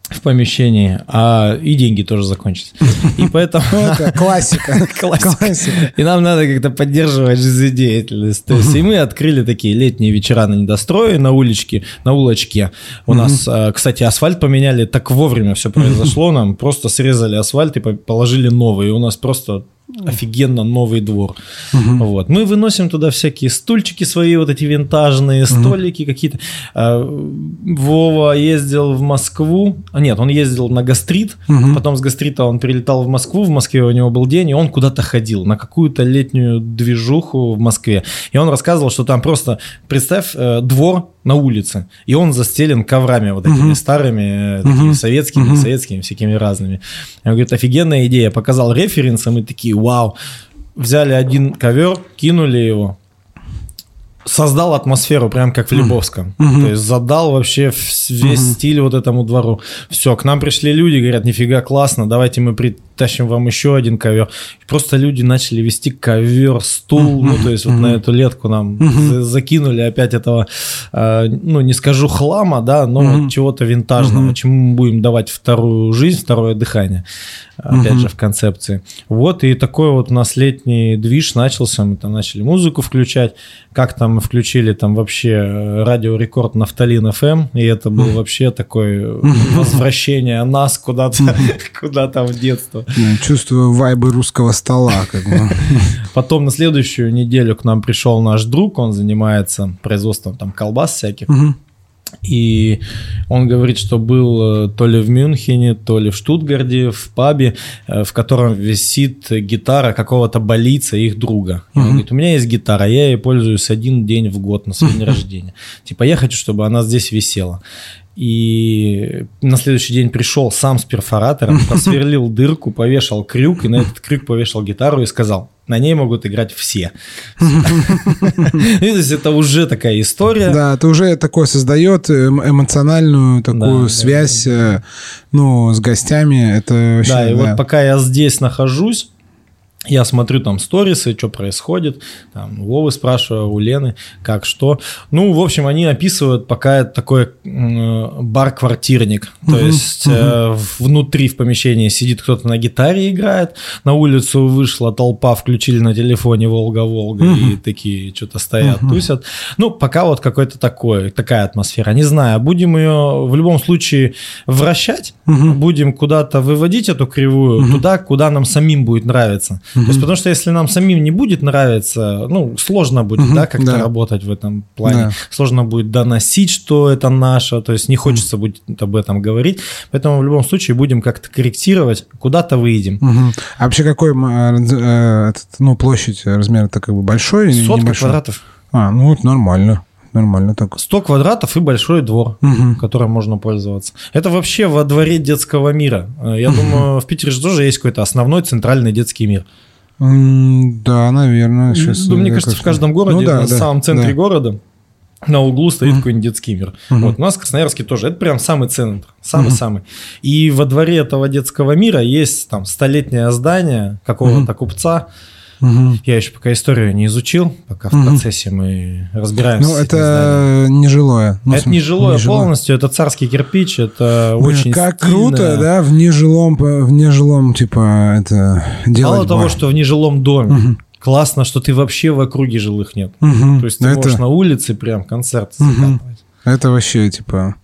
в помещении, а и деньги тоже закончились. И поэтому Ну, это классика. Классика. И нам надо как-то поддерживать жизнедеятельность. То есть, и мы открыли такие летние вечера на недострое, на уличке, на улочке. У нас, э, кстати, асфальт поменяли, так вовремя все произошло. Нам просто срезали асфальт и по- положили новый. И у нас просто офигенно новый двор. Вот. Мы выносим туда всякие стульчики свои, вот эти винтажные, столики какие-то. А, Вова ездил в Москву. А нет, он ездил на гастрит. Потом с гастрита он прилетал в Москву. В Москве у него был день, и он куда-то ходил на какую-то летнюю движуху в Москве. И он рассказывал, что там просто, представь, э, двор на улице, и он застелен коврами вот этими uh-huh. старыми, uh-huh. такими советскими, uh-huh. советскими, всякими разными. Он говорит, офигенная идея. Показал референсы, мы такие, вау. Взяли один ковер, кинули его, создал атмосферу, прям как в Лебовском. Mm-hmm. То есть задал вообще весь mm-hmm. стиль вот этому двору. Все, к нам пришли люди, говорят, нифига классно, давайте мы притащим вам еще один ковер. И просто люди начали вести ковер, стул, ну то есть вот на эту летку нам закинули опять этого, э, ну не скажу хлама, да, но чего-то винтажного, чему мы будем давать вторую жизнь, второе дыхание опять же, в концепции. Вот, и такой вот у нас летний движ начался, мы там начали музыку включать, как там мы включили там вообще э, радиорекорд Нафталин FM, и это был вообще такое возвращение нас куда-то, куда-то в детство. Чувствую вайбы русского стола. Как бы. Потом на следующую неделю к нам пришел наш друг, он занимается производством там колбас всяких. Mm-hmm. И он говорит, что был э, то ли в Мюнхене, то ли в Штутгарде, в пабе, э, в котором висит гитара какого-то болица их друга. И он говорит, у меня есть гитара, я ей пользуюсь один день в год на свой день рождения. Типа, я хочу, чтобы она здесь висела. И на следующий день пришел сам с перфоратором, просверлил дырку, повешал крюк, и на этот крюк повешал гитару и сказал, на ней могут играть все. То есть это уже такая история. Да, это уже такое создает эм, эмоциональную такую связь, э, ну, с гостями. Это. Да, и вот пока я здесь нахожусь, я смотрю там сторисы, что происходит, там, у Вовы спрашиваю, у Лены, как, что. Ну, в общем, они описывают пока такой э, бар-квартирник. То uh-huh, есть uh-huh. Э, внутри в помещении сидит кто-то на гитаре играет, на улицу вышла толпа, включили на телефоне Волга-Волга uh-huh. и такие что-то стоят, uh-huh. тусят. Ну, пока вот какой-то такой, такая атмосфера. Не знаю, будем ее в любом случае вращать, uh-huh. будем куда-то выводить эту кривую, uh-huh. туда, куда нам самим будет нравиться. Угу. То есть, потому что если нам самим не будет нравиться, ну, сложно будет, угу, да, как-то да. работать в этом плане. Да. Сложно будет доносить, что это наше, то есть не хочется угу. будет об этом говорить. Поэтому в любом случае будем как-то корректировать, куда-то выйдем. Угу. А вообще какой, э, этот, ну, площадь, размер это как бы большой Сотка небольшой? квадратов. А, ну, это нормально нормально так. 100 квадратов и большой двор, угу. которым можно пользоваться. Это вообще во дворе детского мира. Э, я угу. думаю, в Питере же тоже есть какой-то основной центральный детский мир. Да, наверное. Сейчас ну, мне кажется, в каждом городе, ну, да, на да, самом центре да. города, на углу стоит uh какой-нибудь детский мир. uh Вот, у нас в Красноярске тоже. Это прям самый центр, самый-самый. uh И во дворе этого детского мира есть там столетнее здание какого-то uh купца, Угу. Я еще пока историю не изучил, пока угу. в процессе мы разбираемся. Ну, это нежилое. Ну, это нежилое нежилое. полностью, это царский кирпич, это Блин, очень Как стильно. круто, да, в нежилом, в нежилом, типа, это делать Мало бар. того, что в нежилом доме, угу. классно, что ты вообще в округе жилых нет. Угу. То есть ты это... можешь на улице прям концерт угу. Это вообще, типа...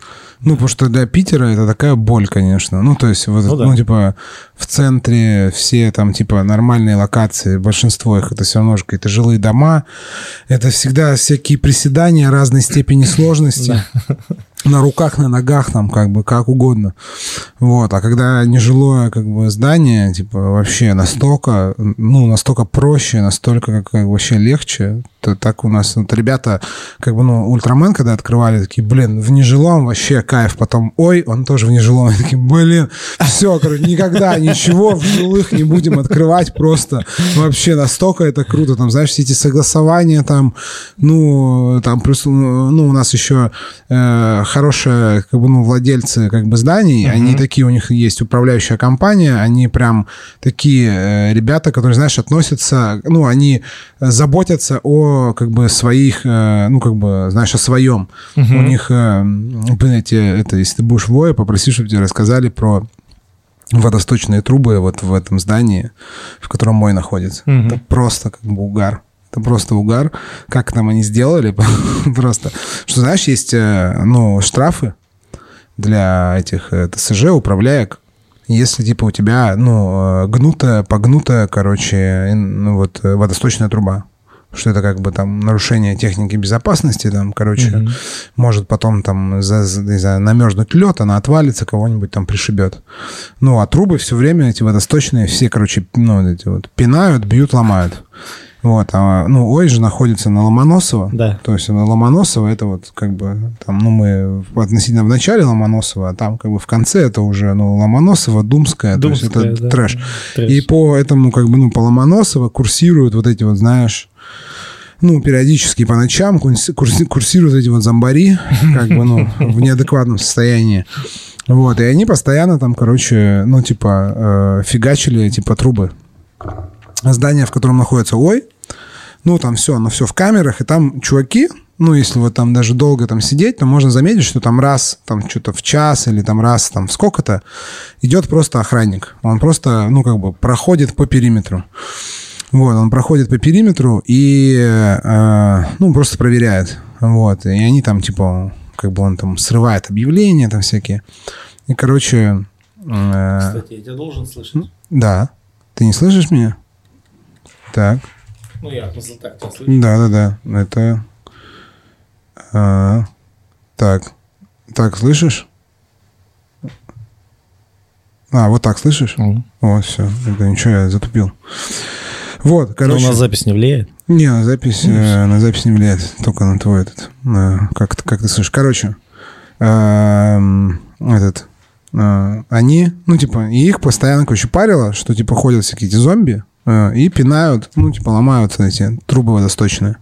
Ну, потому что для Питера это такая боль, конечно. Ну, то есть, вот, ну, да. ну, типа, в центре все там, типа, нормальные локации, большинство их это все равно же какие-то жилые дома. Это всегда всякие приседания разной степени сложности. на руках, на ногах, там, как бы, как угодно. Вот. А когда нежилое, как бы, здание, типа, вообще настолько, ну, настолько проще, настолько, как, как вообще легче, так у нас вот ребята, как бы, ну, Ультрамен, когда открывали, такие, блин, в нежилом вообще кайф. Потом, ой, он тоже в нежилом. такие, блин, все, короче, никогда ничего в жилых не будем открывать просто. Вообще настолько это круто. Там, знаешь, все эти согласования там, ну, там, плюс, ну, у нас еще э, хорошие, как бы, ну, владельцы, как бы, зданий, они такие, у них есть управляющая компания, они прям такие э, ребята, которые, знаешь, относятся, ну, они заботятся о, как бы, своих, э, ну, как бы, знаешь, о своем. Uh-huh. У них, э, блин, эти, это, если ты будешь воя, попроси, чтобы тебе рассказали про водосточные трубы вот в этом здании, в котором мой находится. Uh-huh. Это просто как бы угар. Это просто угар. Как там они сделали? просто. Что, знаешь, есть, э, ну, штрафы для этих э, ТСЖ, управляек. Если, типа, у тебя, ну, э, гнутая, погнутая, короче, ну, вот, водосточная труба что это как бы там нарушение техники безопасности, там, короче, mm-hmm. может потом там за, за, намерзнуть лед, она отвалится, кого-нибудь там пришибет. Ну, а трубы все время эти водосточные, все, короче, ну, эти вот пинают, бьют, ломают. Вот, а, ну, Ой же находится на Ломоносово. Да. То есть на Ломоносово это вот как бы там, ну, мы относительно в начале Ломоносова, а там как бы в конце это уже, ну, Ломоносово, Думская, Думская, то есть это да. трэш. Трэш. И по этому как бы, ну, по Ломоносово курсируют вот эти вот, знаешь, ну, периодически по ночам курс- курс- курсируют эти вот зомбари, как бы, ну, в неадекватном состоянии. Вот, и они постоянно там, короче, ну, типа, э, фигачили, типа, трубы. Здание, в котором находится Ой, ну, там все, оно все в камерах, и там чуваки, ну, если вот там даже долго там сидеть, то можно заметить, что там раз, там что-то в час или там раз, там в сколько-то идет просто охранник. Он просто, ну, как бы проходит по периметру. Вот, он проходит по периметру и, э, ну, просто проверяет. Вот, и они там, типа, как бы он там срывает объявления там всякие. И, короче, э, Кстати, я тебя должен слышать. да. Ты не слышишь меня? Так. Ну, я просто так тебя слышу. Да, да, да. Это. а, так. Так, слышишь? А, вот так слышишь? Мгм. Вот, все. Это ничего, я затупил. Вот, Ну, короче. на запись не влияет? Не, на запись, э, на запись не влияет, только на твой этот, на- как, ты- как ты слышишь. Короче, эм, этот, э, они, ну, типа, и их постоянно, короче, парило, что, типа, ходят всякие эти зомби э, и пинают, ну, типа, ломают эти трубы водосточные.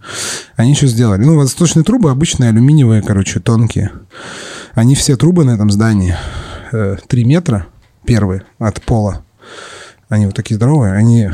Они что сделали? Ну, водосточные трубы обычные, алюминиевые, короче, тонкие. Они все трубы на этом здании, э, 3 метра первые от пола, они вот такие здоровые, они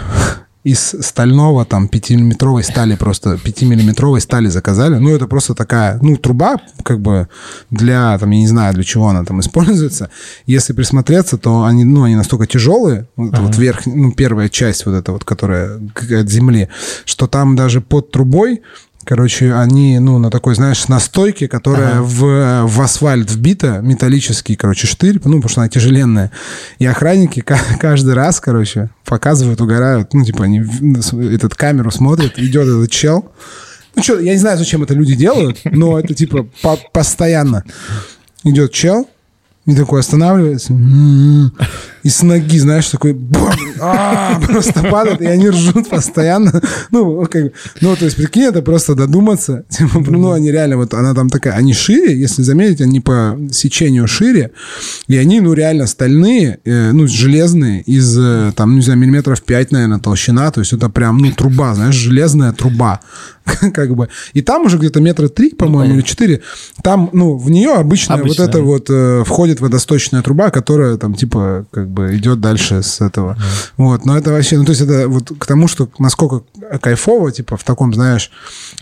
из стального, там, 5-миллиметровой стали, просто 5-миллиметровой стали заказали. Ну, это просто такая, ну, труба, как бы, для, там, я не знаю, для чего она там используется. Если присмотреться, то они, ну, они настолько тяжелые, вот, вот верх, ну, первая часть вот эта вот, которая от земли, что там даже под трубой Короче, они, ну, на такой, знаешь, настойке, которая в, в асфальт вбита, металлический, короче, штырь, ну, потому что она тяжеленная. И охранники ка- каждый раз, короче, показывают, угорают. Ну, типа, они этот камеру смотрят, идет этот чел. Ну, что, я не знаю, зачем это люди делают, но это, типа, по- постоянно. Идет чел, и такой останавливается. И с ноги, знаешь, такой бам, а, просто падает, и они ржут постоянно. Ну, как, ну, то есть, прикинь, это просто додуматься. Типа, ну, они реально, вот она там такая, они шире, если заметить, они по сечению шире, и они, ну, реально стальные, э, ну, железные, из, э, там, не знаю, миллиметров 5, наверное, толщина, то есть это прям, ну, труба, знаешь, железная труба. Как бы. И там уже где-то метра три, по-моему, или четыре. Там, ну, в нее обычно вот Обычная. это вот э, входит водосточная труба, которая там, типа, как бы идет дальше с этого. Вот, но это вообще, ну, то есть это вот к тому, что насколько кайфово, типа, в таком, знаешь,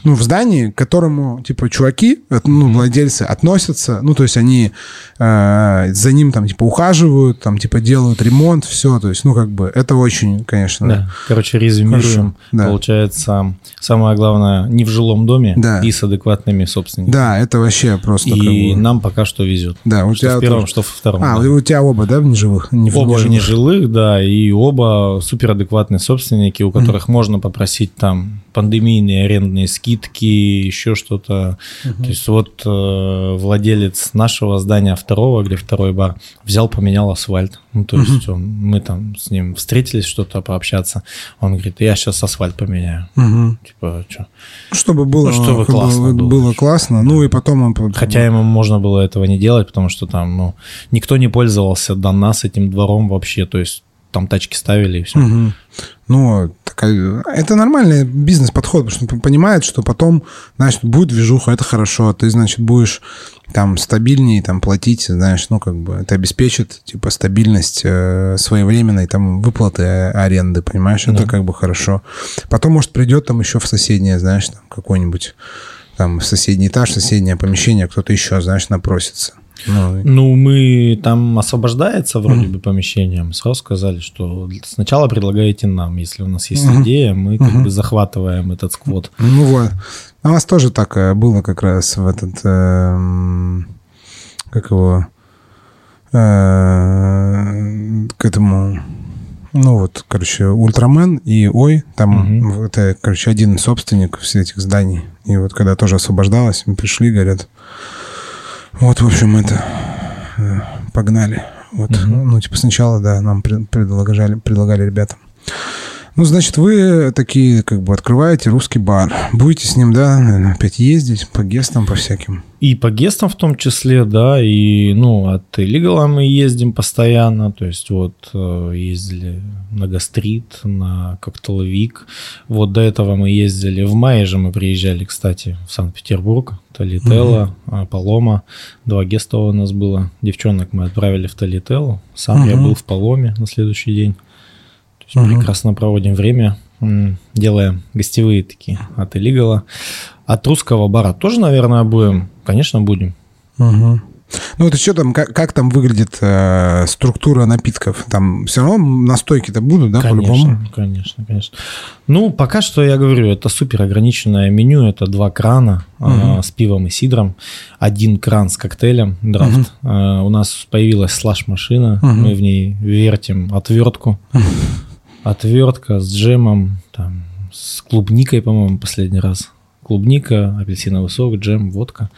ну, в здании, к которому, типа, чуваки, ну, владельцы относятся, ну, то есть они э, за ним там, типа, ухаживают, там, типа, делают ремонт, все, то есть, ну, как бы, это очень, конечно, Да. Короче, резюмируем. Да. Получается, самое главное, не в жилом доме Да. и с адекватными собственниками. Да, это вообще просто И как бы- нам пока что везет. Да, у Что тебя в первом, тоже. что во втором. А, да. у тебя оба, да, в неживых? Не в Оба в неживых? нежилых, да, и оба суперадекватные собственники, у которых можно попросить там пандемийные арендные скидки, еще что-то. То есть вот э, владелец нашего здания второго, где второй бар, взял, поменял асфальт. Ну, то есть он- мы там с ним встретились, что-то пообщаться. Он говорит, я сейчас асфальт поменяю. Типа, что? Чтобы было, Ну, чтобы чтобы классно было, было. классно. Ну и потом он... Хотя ему можно было этого не делать, потому что там, ну, никто не пользовался до нас этим двором вообще. То есть там тачки ставили и все. Мгм. Ну, такая, это нормальный бизнес-подход, потому что он понимает, что потом, значит, будет движуха, это хорошо, ты, значит, будешь там стабильнее там платить, знаешь, ну, как бы это обеспечит, типа, стабильность э, своевременной там выплаты э, аренды, понимаешь, это Да. как бы хорошо. Потом, может, придет там еще в соседнее, знаешь, там какой-нибудь там в соседний этаж, соседнее помещение, кто-то еще, знаешь, напросится. Ну, Ну, мы там освобождается вроде бы помещение. Мы сразу сказали, что сначала предлагаете нам, если у нас есть Мгм. идея, мы как бы захватываем этот сквот. Ну вот. А у нас тоже так э, было как раз в этот... эм, как его... э, к этому... Ну вот, короче, Ультрамен и Ой, там Мгм. это, короче, один собственник всех этих зданий. И вот когда тоже освобождалось, мы пришли, говорят, вот, в общем, это, э, погнали. Вот, Мгм. ну, типа сначала, да, нам пред- предлагали, предлагали ребятам. Ну, значит, вы такие, как бы, открываете русский бар. Будете с ним, да, наверное, опять ездить по гестам, по всяким. И по гестам в том числе, да, и, ну, от Illegal мы ездим постоянно, то есть вот э, ездили на Гастрит, на Коктейлвик, вот до этого мы ездили, в мае же мы приезжали, кстати, в Санкт-Петербург, Талителла, угу. Палома, два геста у нас было, девчонок мы отправили в Талителлу, сам угу. я был в Паломе на следующий день, угу. прекрасно проводим время, делая гостевые такие от Illegal. От русского бара тоже, наверное, будем Конечно, будем. Угу. Ну вот что там, как, как там выглядит э, структура напитков? Там все равно настойки-то будут, да, конечно, по-любому? Конечно, конечно. Ну, пока что я говорю, это супер ограниченное меню, это два крана угу. э, с пивом и сидром, один кран с коктейлем, драфт. Угу. Э, у нас появилась слаш-машина, угу. мы в ней вертим отвертку, угу. отвертка с джемом, там, с клубникой, по-моему, последний раз клубника, апельсиновый сок, джем, водка.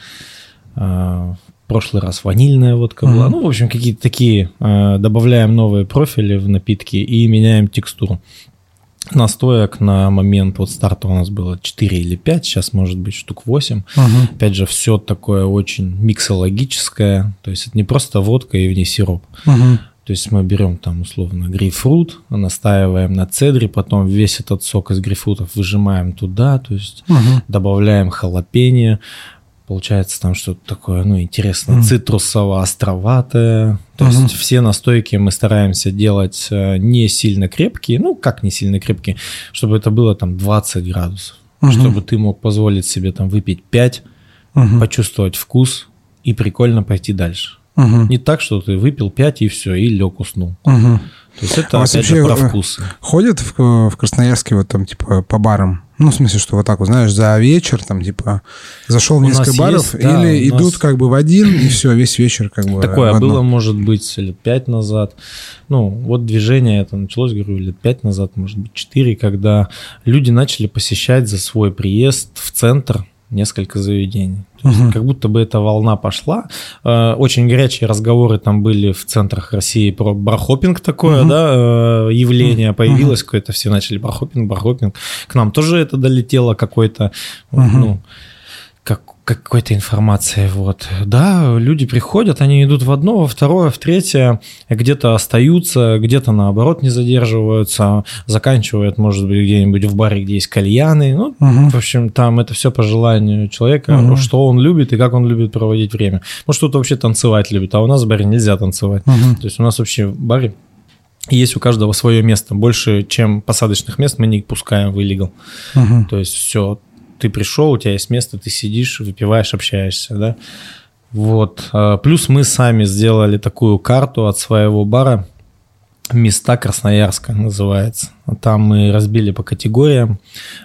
А, в прошлый раз ванильная водка была. Mm-hmm. Ну, в общем, какие-то такие. А, добавляем новые профили в напитки и меняем текстуру. Настоек на момент вот старта у нас было 4 или 5, сейчас может быть штук 8. Угу. Опять же, все такое очень миксологическое, то есть это не просто водка и в ней сироп. Угу. То есть мы берем там условно грейпфрут, настаиваем на цедре, потом весь этот сок из грейпфрутов выжимаем туда, то есть угу. добавляем халапеньо, получается там что-то такое, ну, интересно, mm. цитрусово-островатое. То mm-hmm. есть все настойки мы стараемся делать э, не сильно крепкие, ну, как не сильно крепкие, чтобы это было там 20 градусов, mm-hmm. чтобы ты мог позволить себе там выпить 5, mm-hmm. почувствовать вкус и прикольно пойти дальше. Угу. Не так, что ты выпил 5 и все, и лег уснул. Угу. То есть это, а опять же, про вкусы. Ходят в, в Красноярске вот там, типа, по барам? Ну, в смысле, что вот так вот, знаешь, за вечер, там, типа, зашел в несколько баров, есть, да, или идут нас... как бы в один, и все, весь вечер как бы Такое было, может быть, лет пять назад. Ну, вот движение это началось, говорю, лет пять назад, может быть, четыре, когда люди начали посещать за свой приезд в центр несколько заведений. То есть, как будто бы эта волна пошла. Э, очень горячие разговоры там были в центрах России про бархопинг такое, угу. да, э, явление угу. появилось какое-то, все начали бархопинг, бархопинг. К нам тоже это долетело какой-то, угу. ну, как какой-то информации. Вот. Да, люди приходят, они идут в одно, во второе, в третье, где-то остаются, где-то наоборот не задерживаются, заканчивают, может быть, где-нибудь в баре, где есть кальяны. Ну, угу. в общем, там это все по желанию человека, угу. что он любит и как он любит проводить время. Может, кто-то вообще танцевать любит, а у нас в баре нельзя танцевать. Угу. То есть у нас вообще в баре есть у каждого свое место. Больше, чем посадочных мест мы не пускаем в illegal. Угу. То есть все ты пришел, у тебя есть место, ты сидишь, выпиваешь, общаешься, да. Вот. А, плюс мы сами сделали такую карту от своего бара, места Красноярска называется. Там мы разбили по категориям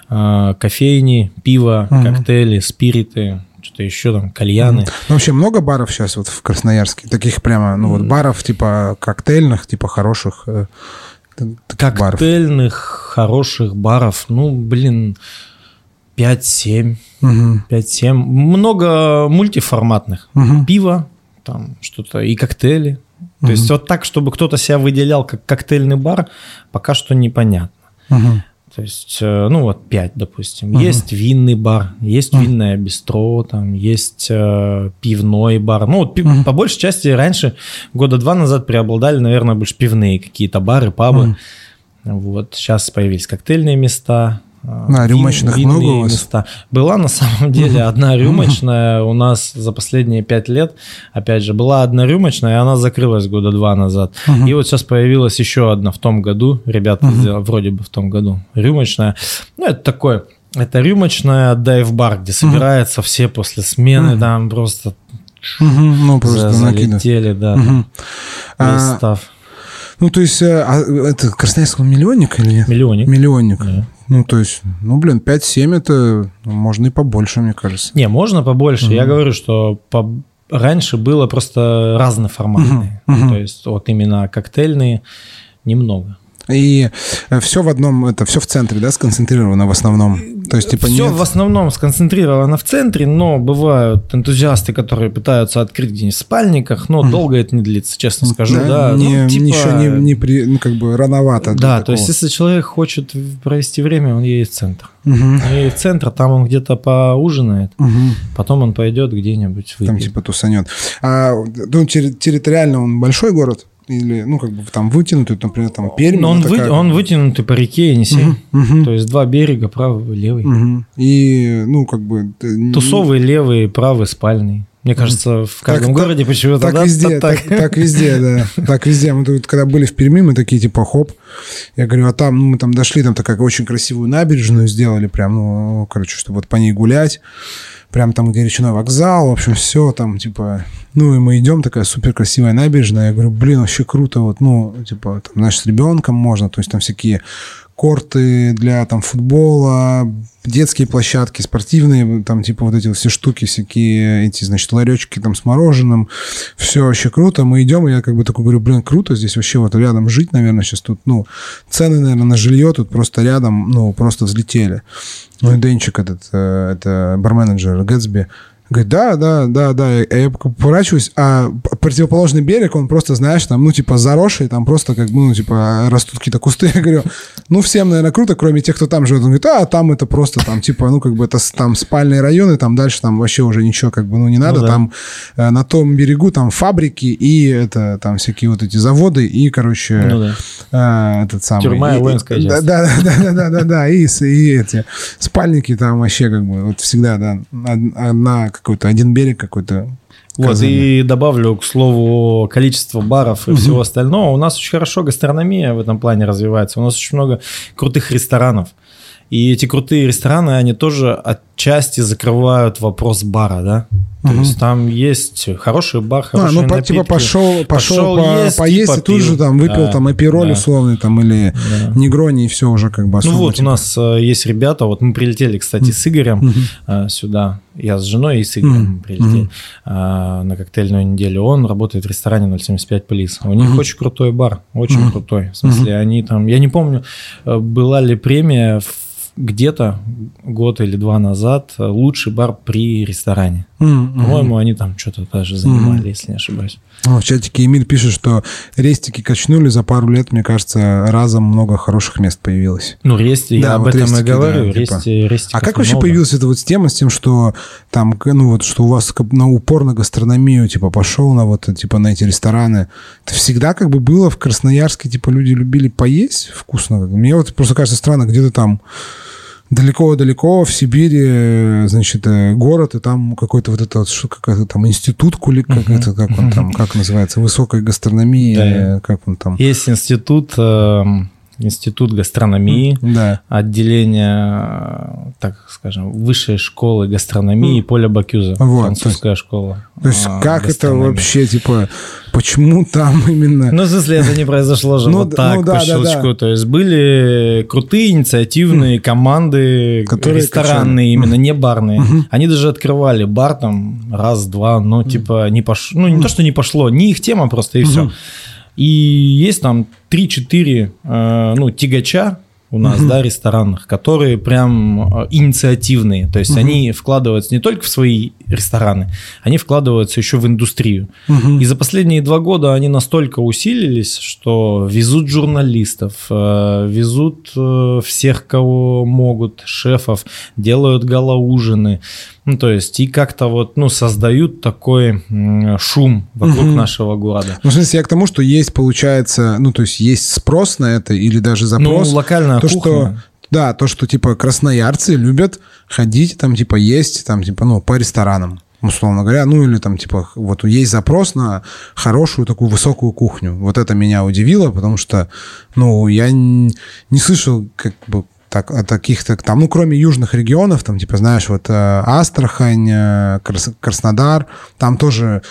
а, кофейни, пиво, угу. коктейли, спириты, что-то еще там, кальяны. Ну, вообще много баров сейчас вот в Красноярске? Таких прямо, ну вот баров типа коктейльных, типа хороших э, Коктейльных, баров. хороших баров, ну, блин, 5-7. Угу. 5-7. Много мультиформатных. Угу. Пиво, там что-то и коктейли. То угу. есть вот так, чтобы кто-то себя выделял как коктейльный бар, пока что непонятно. Угу. То есть, э, ну вот 5, допустим. Угу. Есть винный бар, есть угу. винное бистро, там есть э, пивной бар. Ну вот угу. по большей части раньше, года два назад преобладали, наверное, больше пивные какие-то бары, пабы. Угу. Вот сейчас появились коктейльные места, а, рюмочных много у вас? Места. Была на самом деле одна рюмочная у нас за последние пять лет. Опять же, была одна рюмочная, и она закрылась года два назад. И вот сейчас появилась еще одна в том году. Ребята сделали, вроде бы в том году, рюмочная. Ну, это такое, это рюмочная дайв-бар, где собираются все после смены, там просто ну, просто залетели, да. Весь а, ну, то есть, э, а, это Красноярский миллионник или нет? Миллионник. Миллионник. Да. Ну, то есть, ну, блин, 5-7 это ну, можно и побольше, мне кажется. Не, можно побольше. Угу. Я говорю, что по... раньше было просто разноформатные. Угу. Угу. То есть, вот именно коктейльные немного. И э, все в одном, это все в центре, да, сконцентрировано в основном? То есть, типа, Все нет... в основном сконцентрировано в центре, но бывают энтузиасты, которые пытаются открыть где-нибудь в спальниках, но долго это не длится, честно скажу. Да, не, ну, типа- еще не, не при, ну, как бы рановато. Да, то есть если человек хочет провести время, он едет в центр. Мгм. Он едет в центр, там он где-то поужинает, Мгм. потом он пойдет где-нибудь выпьет. Там типа тусанет. А ну, терри- территориально он большой город? Или, ну, как бы там вытянутый, например, там Пермь? Но он, вот вы- такая- он вытянутый по реке Енисей. Мгм. То есть два берега, правый, левый. Мгм. И, ну, как бы... ты- Тусовый, левый, правый, спальный. Мне кажется, в каждом Так- городе почему-то Так да, везде, так- так, так везде, да. Так везде. Мы тут, когда были в Перми, мы такие, типа, хоп. Я говорю, а там, ну, мы там дошли, там такая очень красивую набережную сделали, прям, ну, короче, чтобы вот по ней гулять. Прям там, где речной вокзал, в общем, все там, типа... Ну, и мы идем, такая супер красивая набережная. Я говорю, блин, вообще круто, вот, ну, типа, там, знаешь, с ребенком можно, то есть там всякие корты для там футбола, детские площадки, спортивные, там типа вот эти все штуки, всякие эти, значит, ларечки там с мороженым, все вообще круто. Мы идем, и я как бы такой говорю, блин, круто, здесь вообще вот рядом жить, наверное, сейчас тут, ну, цены, наверное, на жилье тут просто рядом, ну, просто взлетели. Ну, и Денчик этот, э, это барменеджер Гэтсби, Говорит, да, да, да, да. А я поворачиваюсь, а противоположный берег, он просто, знаешь, там, ну, типа, заросший, там просто как бы, ну, типа, растут какие-то кусты. Я говорю, ну, всем, наверное, круто, кроме тех, кто там живет. Он говорит, а, там это просто, там, типа, ну, как бы, это там спальные районы, там дальше там вообще уже ничего, как бы, ну, не надо. да. Там э, на том берегу там фабрики и это, там всякие вот эти заводы и, короче, Ну да. э, этот самый... Тюрьма и и- воинская да, да, да, да, да, да, да, и, и эти спальники там вообще как бы вот всегда, да, на какой-то один берег какой-то. Вот, и добавлю, к слову, количество баров и всего остального. У нас очень хорошо гастрономия в этом плане развивается. У нас очень много крутых ресторанов. И эти крутые рестораны, они тоже отчасти закрывают вопрос бара, да? То есть там есть хороший бар, А, хорошие ну, по- типа напитки. пошел, пошел, Пошел по- есть и поесть, и тут попил. же там выпил Да, там эпироль да. условный там или Да. негрони, и все уже как бы Ну особо, вот, у типа. нас э, есть ребята, вот мы прилетели, кстати, с Игорем э, сюда. Я с женой и с Игорем Мгм. прилетели э, на коктейльную неделю. Он работает в ресторане 075 Полис. У них очень крутой бар, очень крутой. В смысле, они там, я не помню, э, была ли премия в- где-то год или два назад лучший бар при ресторане. М. По-моему, они там что-то даже занимали, если не ошибаюсь. О, в чатике Эмиль пишет, что рестики качнули за пару лет, мне кажется, разом много хороших мест появилось. Ну, Рести, Да, я об вот этом рестики, и говорю. да, типа. Рести, рестиков А как вообще много. появилась эта вот тема с тем, что там, ну вот, что у вас на упор на гастрономию, типа, пошел на вот, типа, на эти рестораны? Это всегда как бы было в Красноярске, типа, люди любили поесть вкусно? Мне вот просто кажется странно, где-то там далеко-далеко в Сибири, э, значит, э, город, и там какой-то вот это вот, что какой-то там институт кули, как это, как он там, как называется, высокой гастрономии, Да. э, как он там. Есть институт, эм, институт гастрономии, Да. отделение, так скажем, высшей школы гастрономии Поля Бакюза, Вот, французская школа. То есть а, как это вообще, типа, почему там именно... Ну, в смысле, это не произошло же Ну вот так, ну да, по да, щелчку. да. То есть были крутые инициативные команды, Которые ресторанные качали. именно, не барные. Они даже открывали бар там раз-два, но типа не пошло. Ну, не то, что не пошло, не их тема просто, и все. И есть там 3-4 э, ну, тягача у нас, да, ресторанных, которые прям э, инициативные. То есть они вкладываются не только в свои рестораны, они вкладываются еще в индустрию. И за последние два года они настолько усилились, что везут журналистов, э, везут э, всех, кого могут, шефов, делают галаужины. Ну, то есть, и как-то вот, ну, создают такой шум вокруг Мгм. нашего города. Ну, в смысле, я к тому, что есть, получается, ну, то есть есть спрос на это или даже запрос. ну, то, кухня. что, да, то, что, типа, красноярцы любят ходить, там, типа, есть, там, типа, ну, по ресторанам, условно говоря, ну, или там, типа, вот есть запрос на хорошую такую высокую кухню. Вот это меня удивило, потому что, ну, я не слышал, как бы, так, о таких-то там, ну, кроме южных регионов, там, типа, знаешь, вот э, Астрахань, э, Крас- Краснодар, там тоже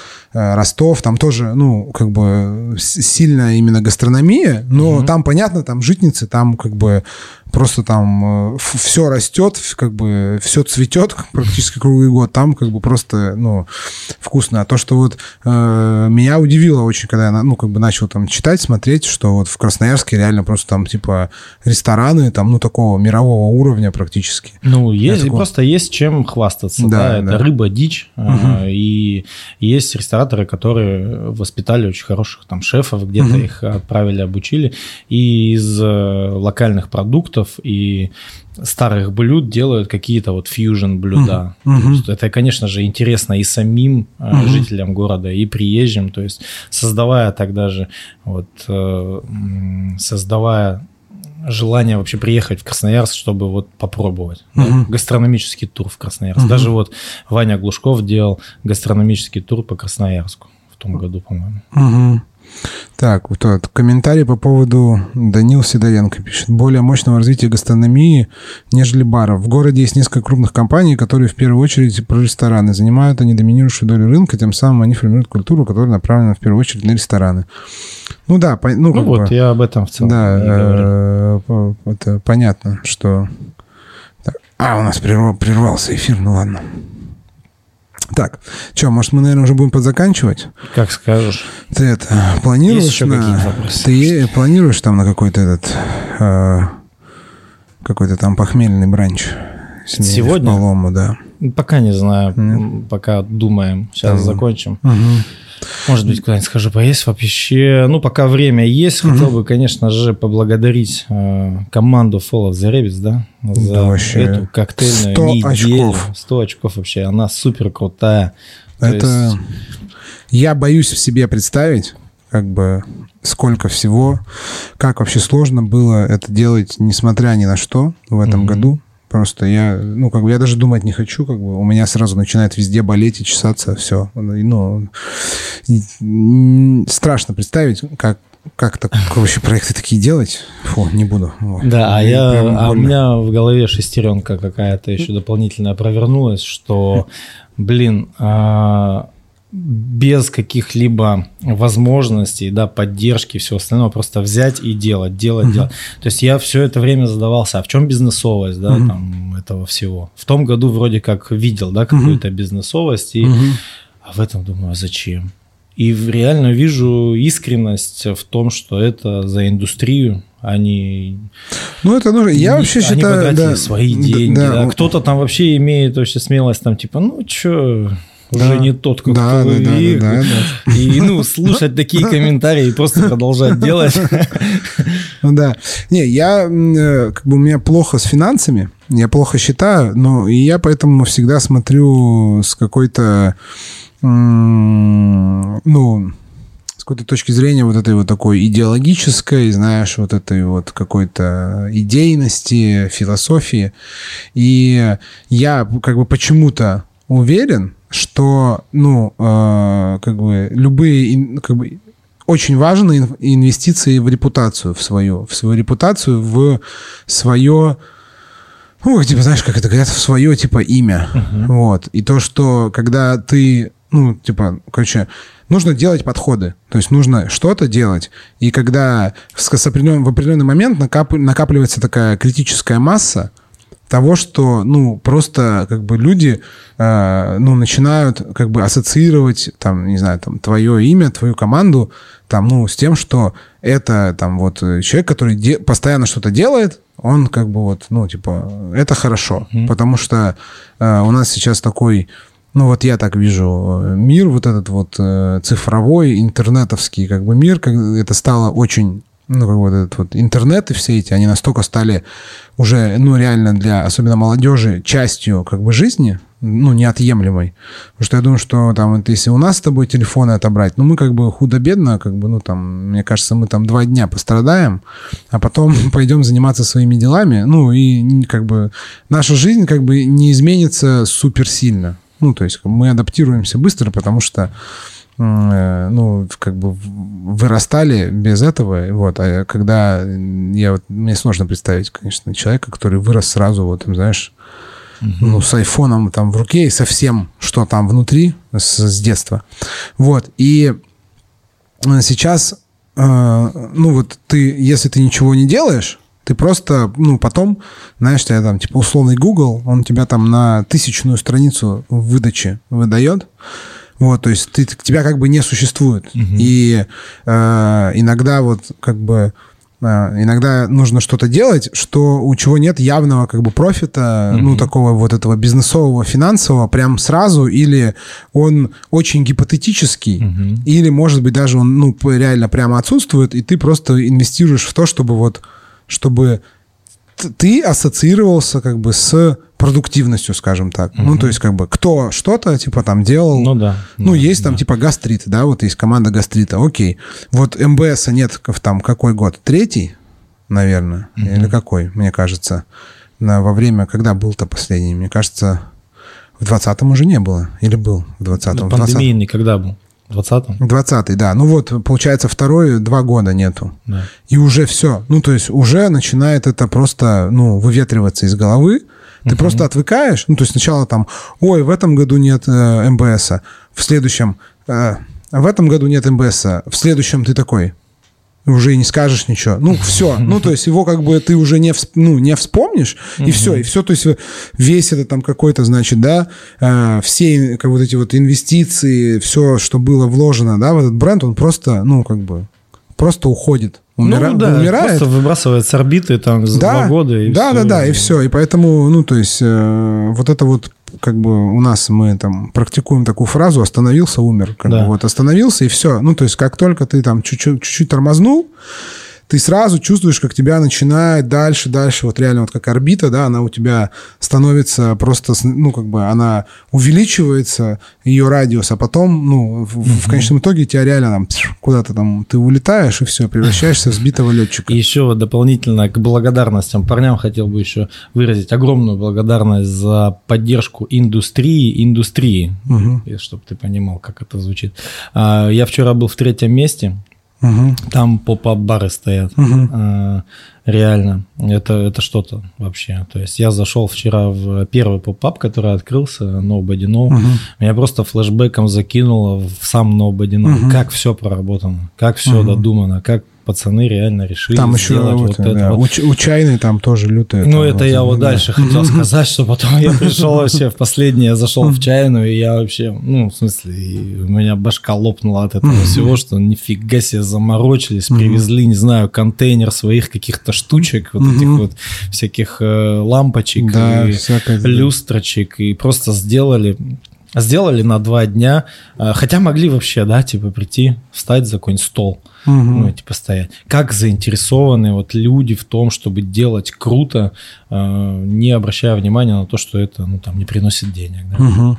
Ростов, там тоже, ну, как бы сильная именно гастрономия, но угу. там, понятно, там житницы, там как бы просто там э, все растет, как бы все цветет практически круглый год, там как бы просто, ну, вкусно. А то, что вот э, меня удивило очень, когда я, ну, как бы начал там читать, смотреть, что вот в Красноярске реально просто там, типа, рестораны, там, ну, такого мирового уровня практически. Ну, есть, такого... просто есть чем хвастаться, да, да, да. это рыба, дичь, угу. э, и есть рестораторы, которые воспитали очень хороших там шефов, где-то угу. их отправили, обучили, и из э, локальных продуктов и старых блюд делают какие-то вот фьюжн блюда. Mm-hmm. Это, конечно же, интересно и самим mm-hmm. жителям города, и приезжим. То есть создавая тогда же, вот, э, создавая желание вообще приехать в Красноярск, чтобы вот попробовать. Uh-huh. Да? Гастрономический тур в Красноярск. Uh-huh. Даже вот Ваня Глушков делал гастрономический тур по Красноярску в том году, по-моему. Uh-huh. Так, вот этот комментарий по поводу Данил Сидоренко пишет. Более мощного развития гастрономии, нежели баров. В городе есть несколько крупных компаний, которые в первую очередь про рестораны. Занимают они доминирующую долю рынка, тем самым они формируют культуру, которая направлена в первую очередь на рестораны. Ну да, по, ну, ну вот, бы, я об этом в целом Да, э, это понятно, что... Так, а, у нас прервал, прервался эфир, ну ладно. Так, что, может, мы, наверное, уже будем подзаканчивать? Как скажешь. Ты это планируешь? Есть еще на... вопросы? Ты планируешь там на какой-то этот э, какой-то там похмельный бранч? Сегодня? Полому, да. Пока не знаю, Нет? пока думаем. Сейчас там. закончим. Угу. Может быть, куда-нибудь схожу поесть вообще. Ну, пока время есть, угу. хотел бы, конечно же, поблагодарить э, команду Fall of the Rabbits, да, за да, вообще эту коктейльную 100 неделю. очков. 100 очков вообще, она супер крутая. Это... Есть... Я боюсь в себе представить, как бы сколько всего, как вообще сложно было это делать, несмотря ни на что в этом mm году. Просто я, ну, как бы я даже думать не хочу, как бы у меня сразу начинает везде болеть и чесаться все. Ну, страшно представить, как как так вообще проекты такие делать? Фу, не буду. Да, а я, а у меня в голове шестеренка какая-то еще дополнительная провернулась, что, блин, а, без каких-либо возможностей, да, поддержки, все остальное, просто взять и делать, делать, uh-huh. делать. То есть я все это время задавался, а в чем бизнесовость, да, uh-huh. там, этого всего. В том году вроде как видел, да, какую-то uh-huh. бизнесовость, и, uh-huh. а в этом думаю, а зачем? И реально вижу искренность в том, что это за индустрию, они... Ну, это нужно. Я вообще считаю... Они да, свои деньги. Да, да. Кто-то там вообще имеет вообще смелость, там, типа, ну, что уже да. не тот, как да, да, да, да, да. И, ну, слушать такие комментарии и просто продолжать делать. Ну да. Не, я, э, как бы у меня плохо с финансами, я плохо считаю, но и я поэтому всегда смотрю с какой-то, ну, с какой-то точки зрения вот этой вот такой идеологической, знаешь, вот этой вот какой-то идейности, философии. И я как бы почему-то уверен, что, ну, э, как бы любые, как бы очень важны инвестиции в репутацию, в свою, в свою репутацию, в свое, ну, типа, знаешь, как это говорят, в свое, типа, имя. Uh-huh. Вот. И то, что когда ты, ну, типа, короче, нужно делать подходы. То есть нужно что-то делать. И когда с, с определен, в определенный момент накап, накапливается такая критическая масса, того, что, ну, просто как бы люди, э, ну, начинают как бы ассоциировать, там, не знаю, там, твое имя, твою команду, там, ну, с тем, что это, там, вот, человек, который де- постоянно что-то делает, он как бы вот, ну, типа, это хорошо, mm-hmm. потому что э, у нас сейчас такой, ну, вот я так вижу мир, вот этот вот э, цифровой, интернетовский, как бы мир, как это стало очень ну, вот этот вот интернет и все эти, они настолько стали уже, ну, реально для, особенно молодежи, частью как бы жизни, ну, неотъемлемой. Потому что я думаю, что там, вот, если у нас с тобой телефоны отобрать, ну, мы как бы худо-бедно, как бы, ну, там, мне кажется, мы там два дня пострадаем, а потом пойдем заниматься своими делами, ну, и как бы наша жизнь как бы не изменится супер сильно. Ну, то есть мы адаптируемся быстро, потому что ну, как бы вырастали без этого, вот, а когда я вот, мне сложно представить, конечно, человека, который вырос сразу, вот, знаешь, ну, с айфоном там в руке и со всем, что там внутри с, с детства. Вот. И э, сейчас, э, ну вот ты, если ты ничего не делаешь, ты просто, ну, потом, знаешь, тебя там, типа, условный Google, он тебя там на тысячную страницу выдачи выдает. Вот, то есть ты, тебя как бы не существует. Угу. И э, иногда вот как бы а, иногда нужно что-то делать, что у чего нет явного как бы профита, mm-hmm. ну такого вот этого бизнесового, финансового, прям сразу, или он очень гипотетический, mm-hmm. или может быть даже он ну реально прямо отсутствует, и ты просто инвестируешь в то, чтобы вот чтобы ты ассоциировался как бы с продуктивностью, скажем так. Угу. Ну, то есть, как бы, кто что-то, типа, там делал. Ну, да. Ну, да, есть да. там, типа, гастрит, да, вот есть команда гастрита, окей. Вот МБСа нет там какой год? Третий, наверное, угу. или какой, мне кажется. На, во время, когда был-то последний? Мне кажется, в 20-м уже не было. Или был в 20-м? Ну, пандемийный когда был? 20-м? 20-й, да. Ну вот, получается, второй два года нету. Да. И уже все. Ну, то есть уже начинает это просто, ну, выветриваться из головы. Ты угу. просто отвыкаешь. Ну, то есть сначала там, ой, в этом году нет э, МБСа. В следующем, э, в этом году нет МБСа. В следующем ты такой, уже и не скажешь ничего. Ну, все. Ну, то есть его как бы ты уже не, всп... ну, не вспомнишь, и все. И все, то есть весь это там какой-то, значит, да, э, все как вот эти вот инвестиции, все, что было вложено, да, в этот бренд, он просто, ну, как бы, просто уходит. Умира... Ну, да, умирает. просто выбрасывает с орбиты там за да, два года. И да, все. да, да, и все. И поэтому, ну, то есть, э, вот это вот как бы у нас мы там практикуем такую фразу «остановился, умер». Как да. бы вот остановился, и все. Ну, то есть, как только ты там чуть-чуть, чуть-чуть тормознул, ты сразу чувствуешь, как тебя начинает дальше, дальше, вот реально вот как орбита, да, она у тебя становится просто, ну, как бы она увеличивается, ее радиус, а потом, ну, в, mm-hmm. в конечном итоге тебя реально там куда-то там, ты улетаешь, и все, превращаешься в сбитого летчика. И еще дополнительно к благодарностям парням хотел бы еще выразить огромную благодарность за поддержку индустрии, индустрии, mm-hmm. чтобы ты понимал, как это звучит. А, я вчера был в третьем месте, Угу. Там поп-ап-бары стоят. Угу. А, реально, это, это что-то вообще. То есть я зашел вчера в первый поп-ап, который открылся, Nobody Know. Угу. Меня просто флешбеком закинуло в сам Nobody Know. Угу. Как все проработано, как все угу. додумано, как пацаны реально решили там еще сделать вот, вот да. это. Вот. У, у чайной там тоже лютая. Ну, это вот, я вот да. дальше хотел сказать, что потом я пришел вообще в последнее, зашел в чайную, и я вообще, ну, в смысле, у меня башка лопнула от этого всего, что нифига себе заморочились, привезли, не знаю, контейнер своих каких-то штучек, вот этих вот всяких э, лампочек, и люстрочек, и просто сделали сделали на два дня, э, хотя могли вообще, да, типа прийти, встать за какой-нибудь стол угу. ну, типа стоять. Как заинтересованы вот люди в том, чтобы делать круто, э, не обращая внимания на то, что это, ну, там, не приносит денег. Да? Угу.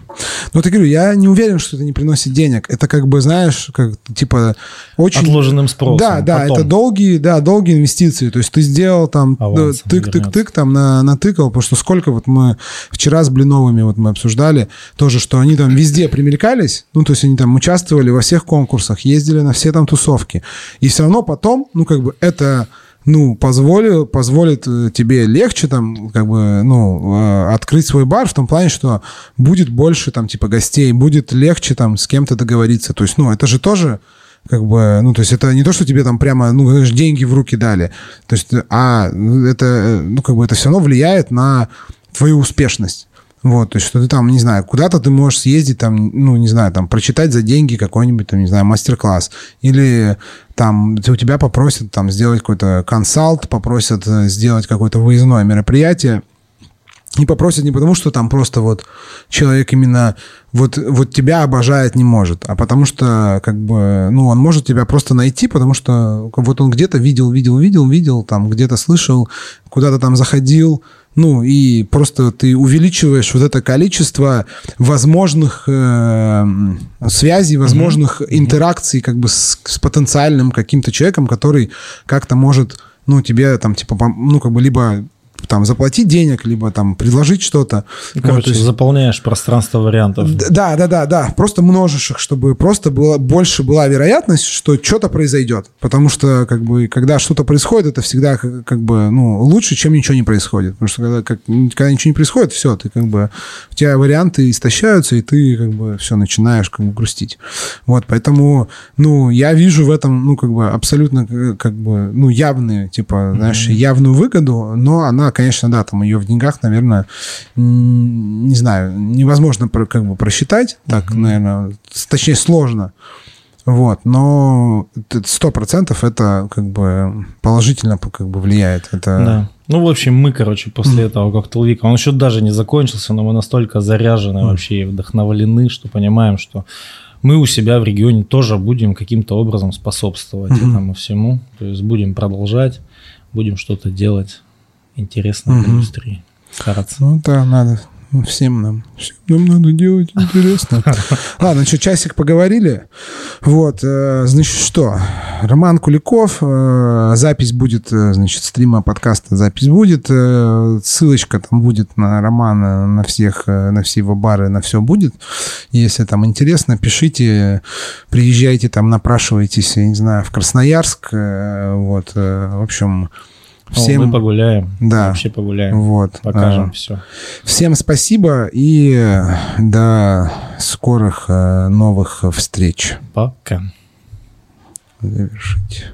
Ну, ты говорю, я не уверен, что это не приносит денег. Это как бы, знаешь, как, типа, очень... Отложенным спросом. Да, да, потом. это долгие, да, долгие инвестиции. То есть ты сделал там тык-тык-тык, там на, натыкал, потому что сколько вот мы вчера с Блиновыми вот мы обсуждали тоже, что они там везде примелькались, ну, то есть они там участвовали во всех конкурсах, ездили на все там тусовки. И все равно потом, ну, как бы это ну, позволит, позволит э, тебе легче там, как бы, ну, э, открыть свой бар в том плане, что будет больше там, типа, гостей, будет легче там с кем-то договориться. То есть, ну, это же тоже как бы, ну, то есть это не то, что тебе там прямо, ну, деньги в руки дали, то есть, а это, ну, как бы это все равно влияет на твою успешность. Вот, то есть, что ты там, не знаю, куда-то ты можешь съездить, там, ну, не знаю, там, прочитать за деньги какой-нибудь, там, не знаю, мастер-класс. Или там у тебя попросят там сделать какой-то консалт, попросят э, сделать какое-то выездное мероприятие. И попросят не потому, что там просто вот человек именно вот, вот тебя обожает не может, а потому что, как бы, ну, он может тебя просто найти, потому что вот он где-то видел, видел, видел, видел, там где-то слышал, куда-то там заходил, ну, и просто ты увеличиваешь вот это количество возможных э, связей, возможных mm-hmm. интеракций как бы с, с потенциальным каким-то человеком, который как-то может, ну, тебе там, типа, ну, как бы либо там заплатить денег, либо там предложить что-то. Короче, вот, есть... заполняешь пространство вариантов. Да, да, да, да. Просто множишь их, чтобы просто было, больше была вероятность, что что-то произойдет. Потому что, как бы, когда что-то происходит, это всегда как, как бы, ну, лучше, чем ничего не происходит. Потому что когда, как, когда ничего не происходит, все, ты как бы, у тебя варианты истощаются, и ты как бы все начинаешь как бы грустить. Вот, поэтому, ну, я вижу в этом, ну, как бы, абсолютно, как бы, ну, явные, типа, знаешь, mm-hmm. явную выгоду, но она, конечно, да, там ее в деньгах, наверное, не знаю, невозможно как бы просчитать, так, mm-hmm. наверное, точнее, сложно. Вот, но сто процентов это как бы положительно как бы влияет. Это... Да. Ну, в общем, мы, короче, после mm. этого коктейльвика, он еще даже не закончился, но мы настолько заряжены mm. вообще и вдохновлены, что понимаем, что мы у себя в регионе тоже будем каким-то образом способствовать mm-hmm. этому всему. То есть будем продолжать, будем что-то делать интересное mm-hmm. в индустрии. Стараться. Ну да, надо ну, всем нам. Всем нам надо делать интересно. Ладно, что, часик поговорили. Вот, э, значит, что? Роман Куликов. Э, запись будет, э, значит, стрима подкаста запись будет. Ссылочка там будет на Романа, на всех, на все его бары, на все будет. Если там интересно, пишите, приезжайте там, напрашивайтесь, я не знаю, в Красноярск. Вот, в общем, Всем... мы погуляем. Да. Вообще погуляем. Вот. Покажем а, все. Всем спасибо и до скорых новых встреч. Пока. Завершить.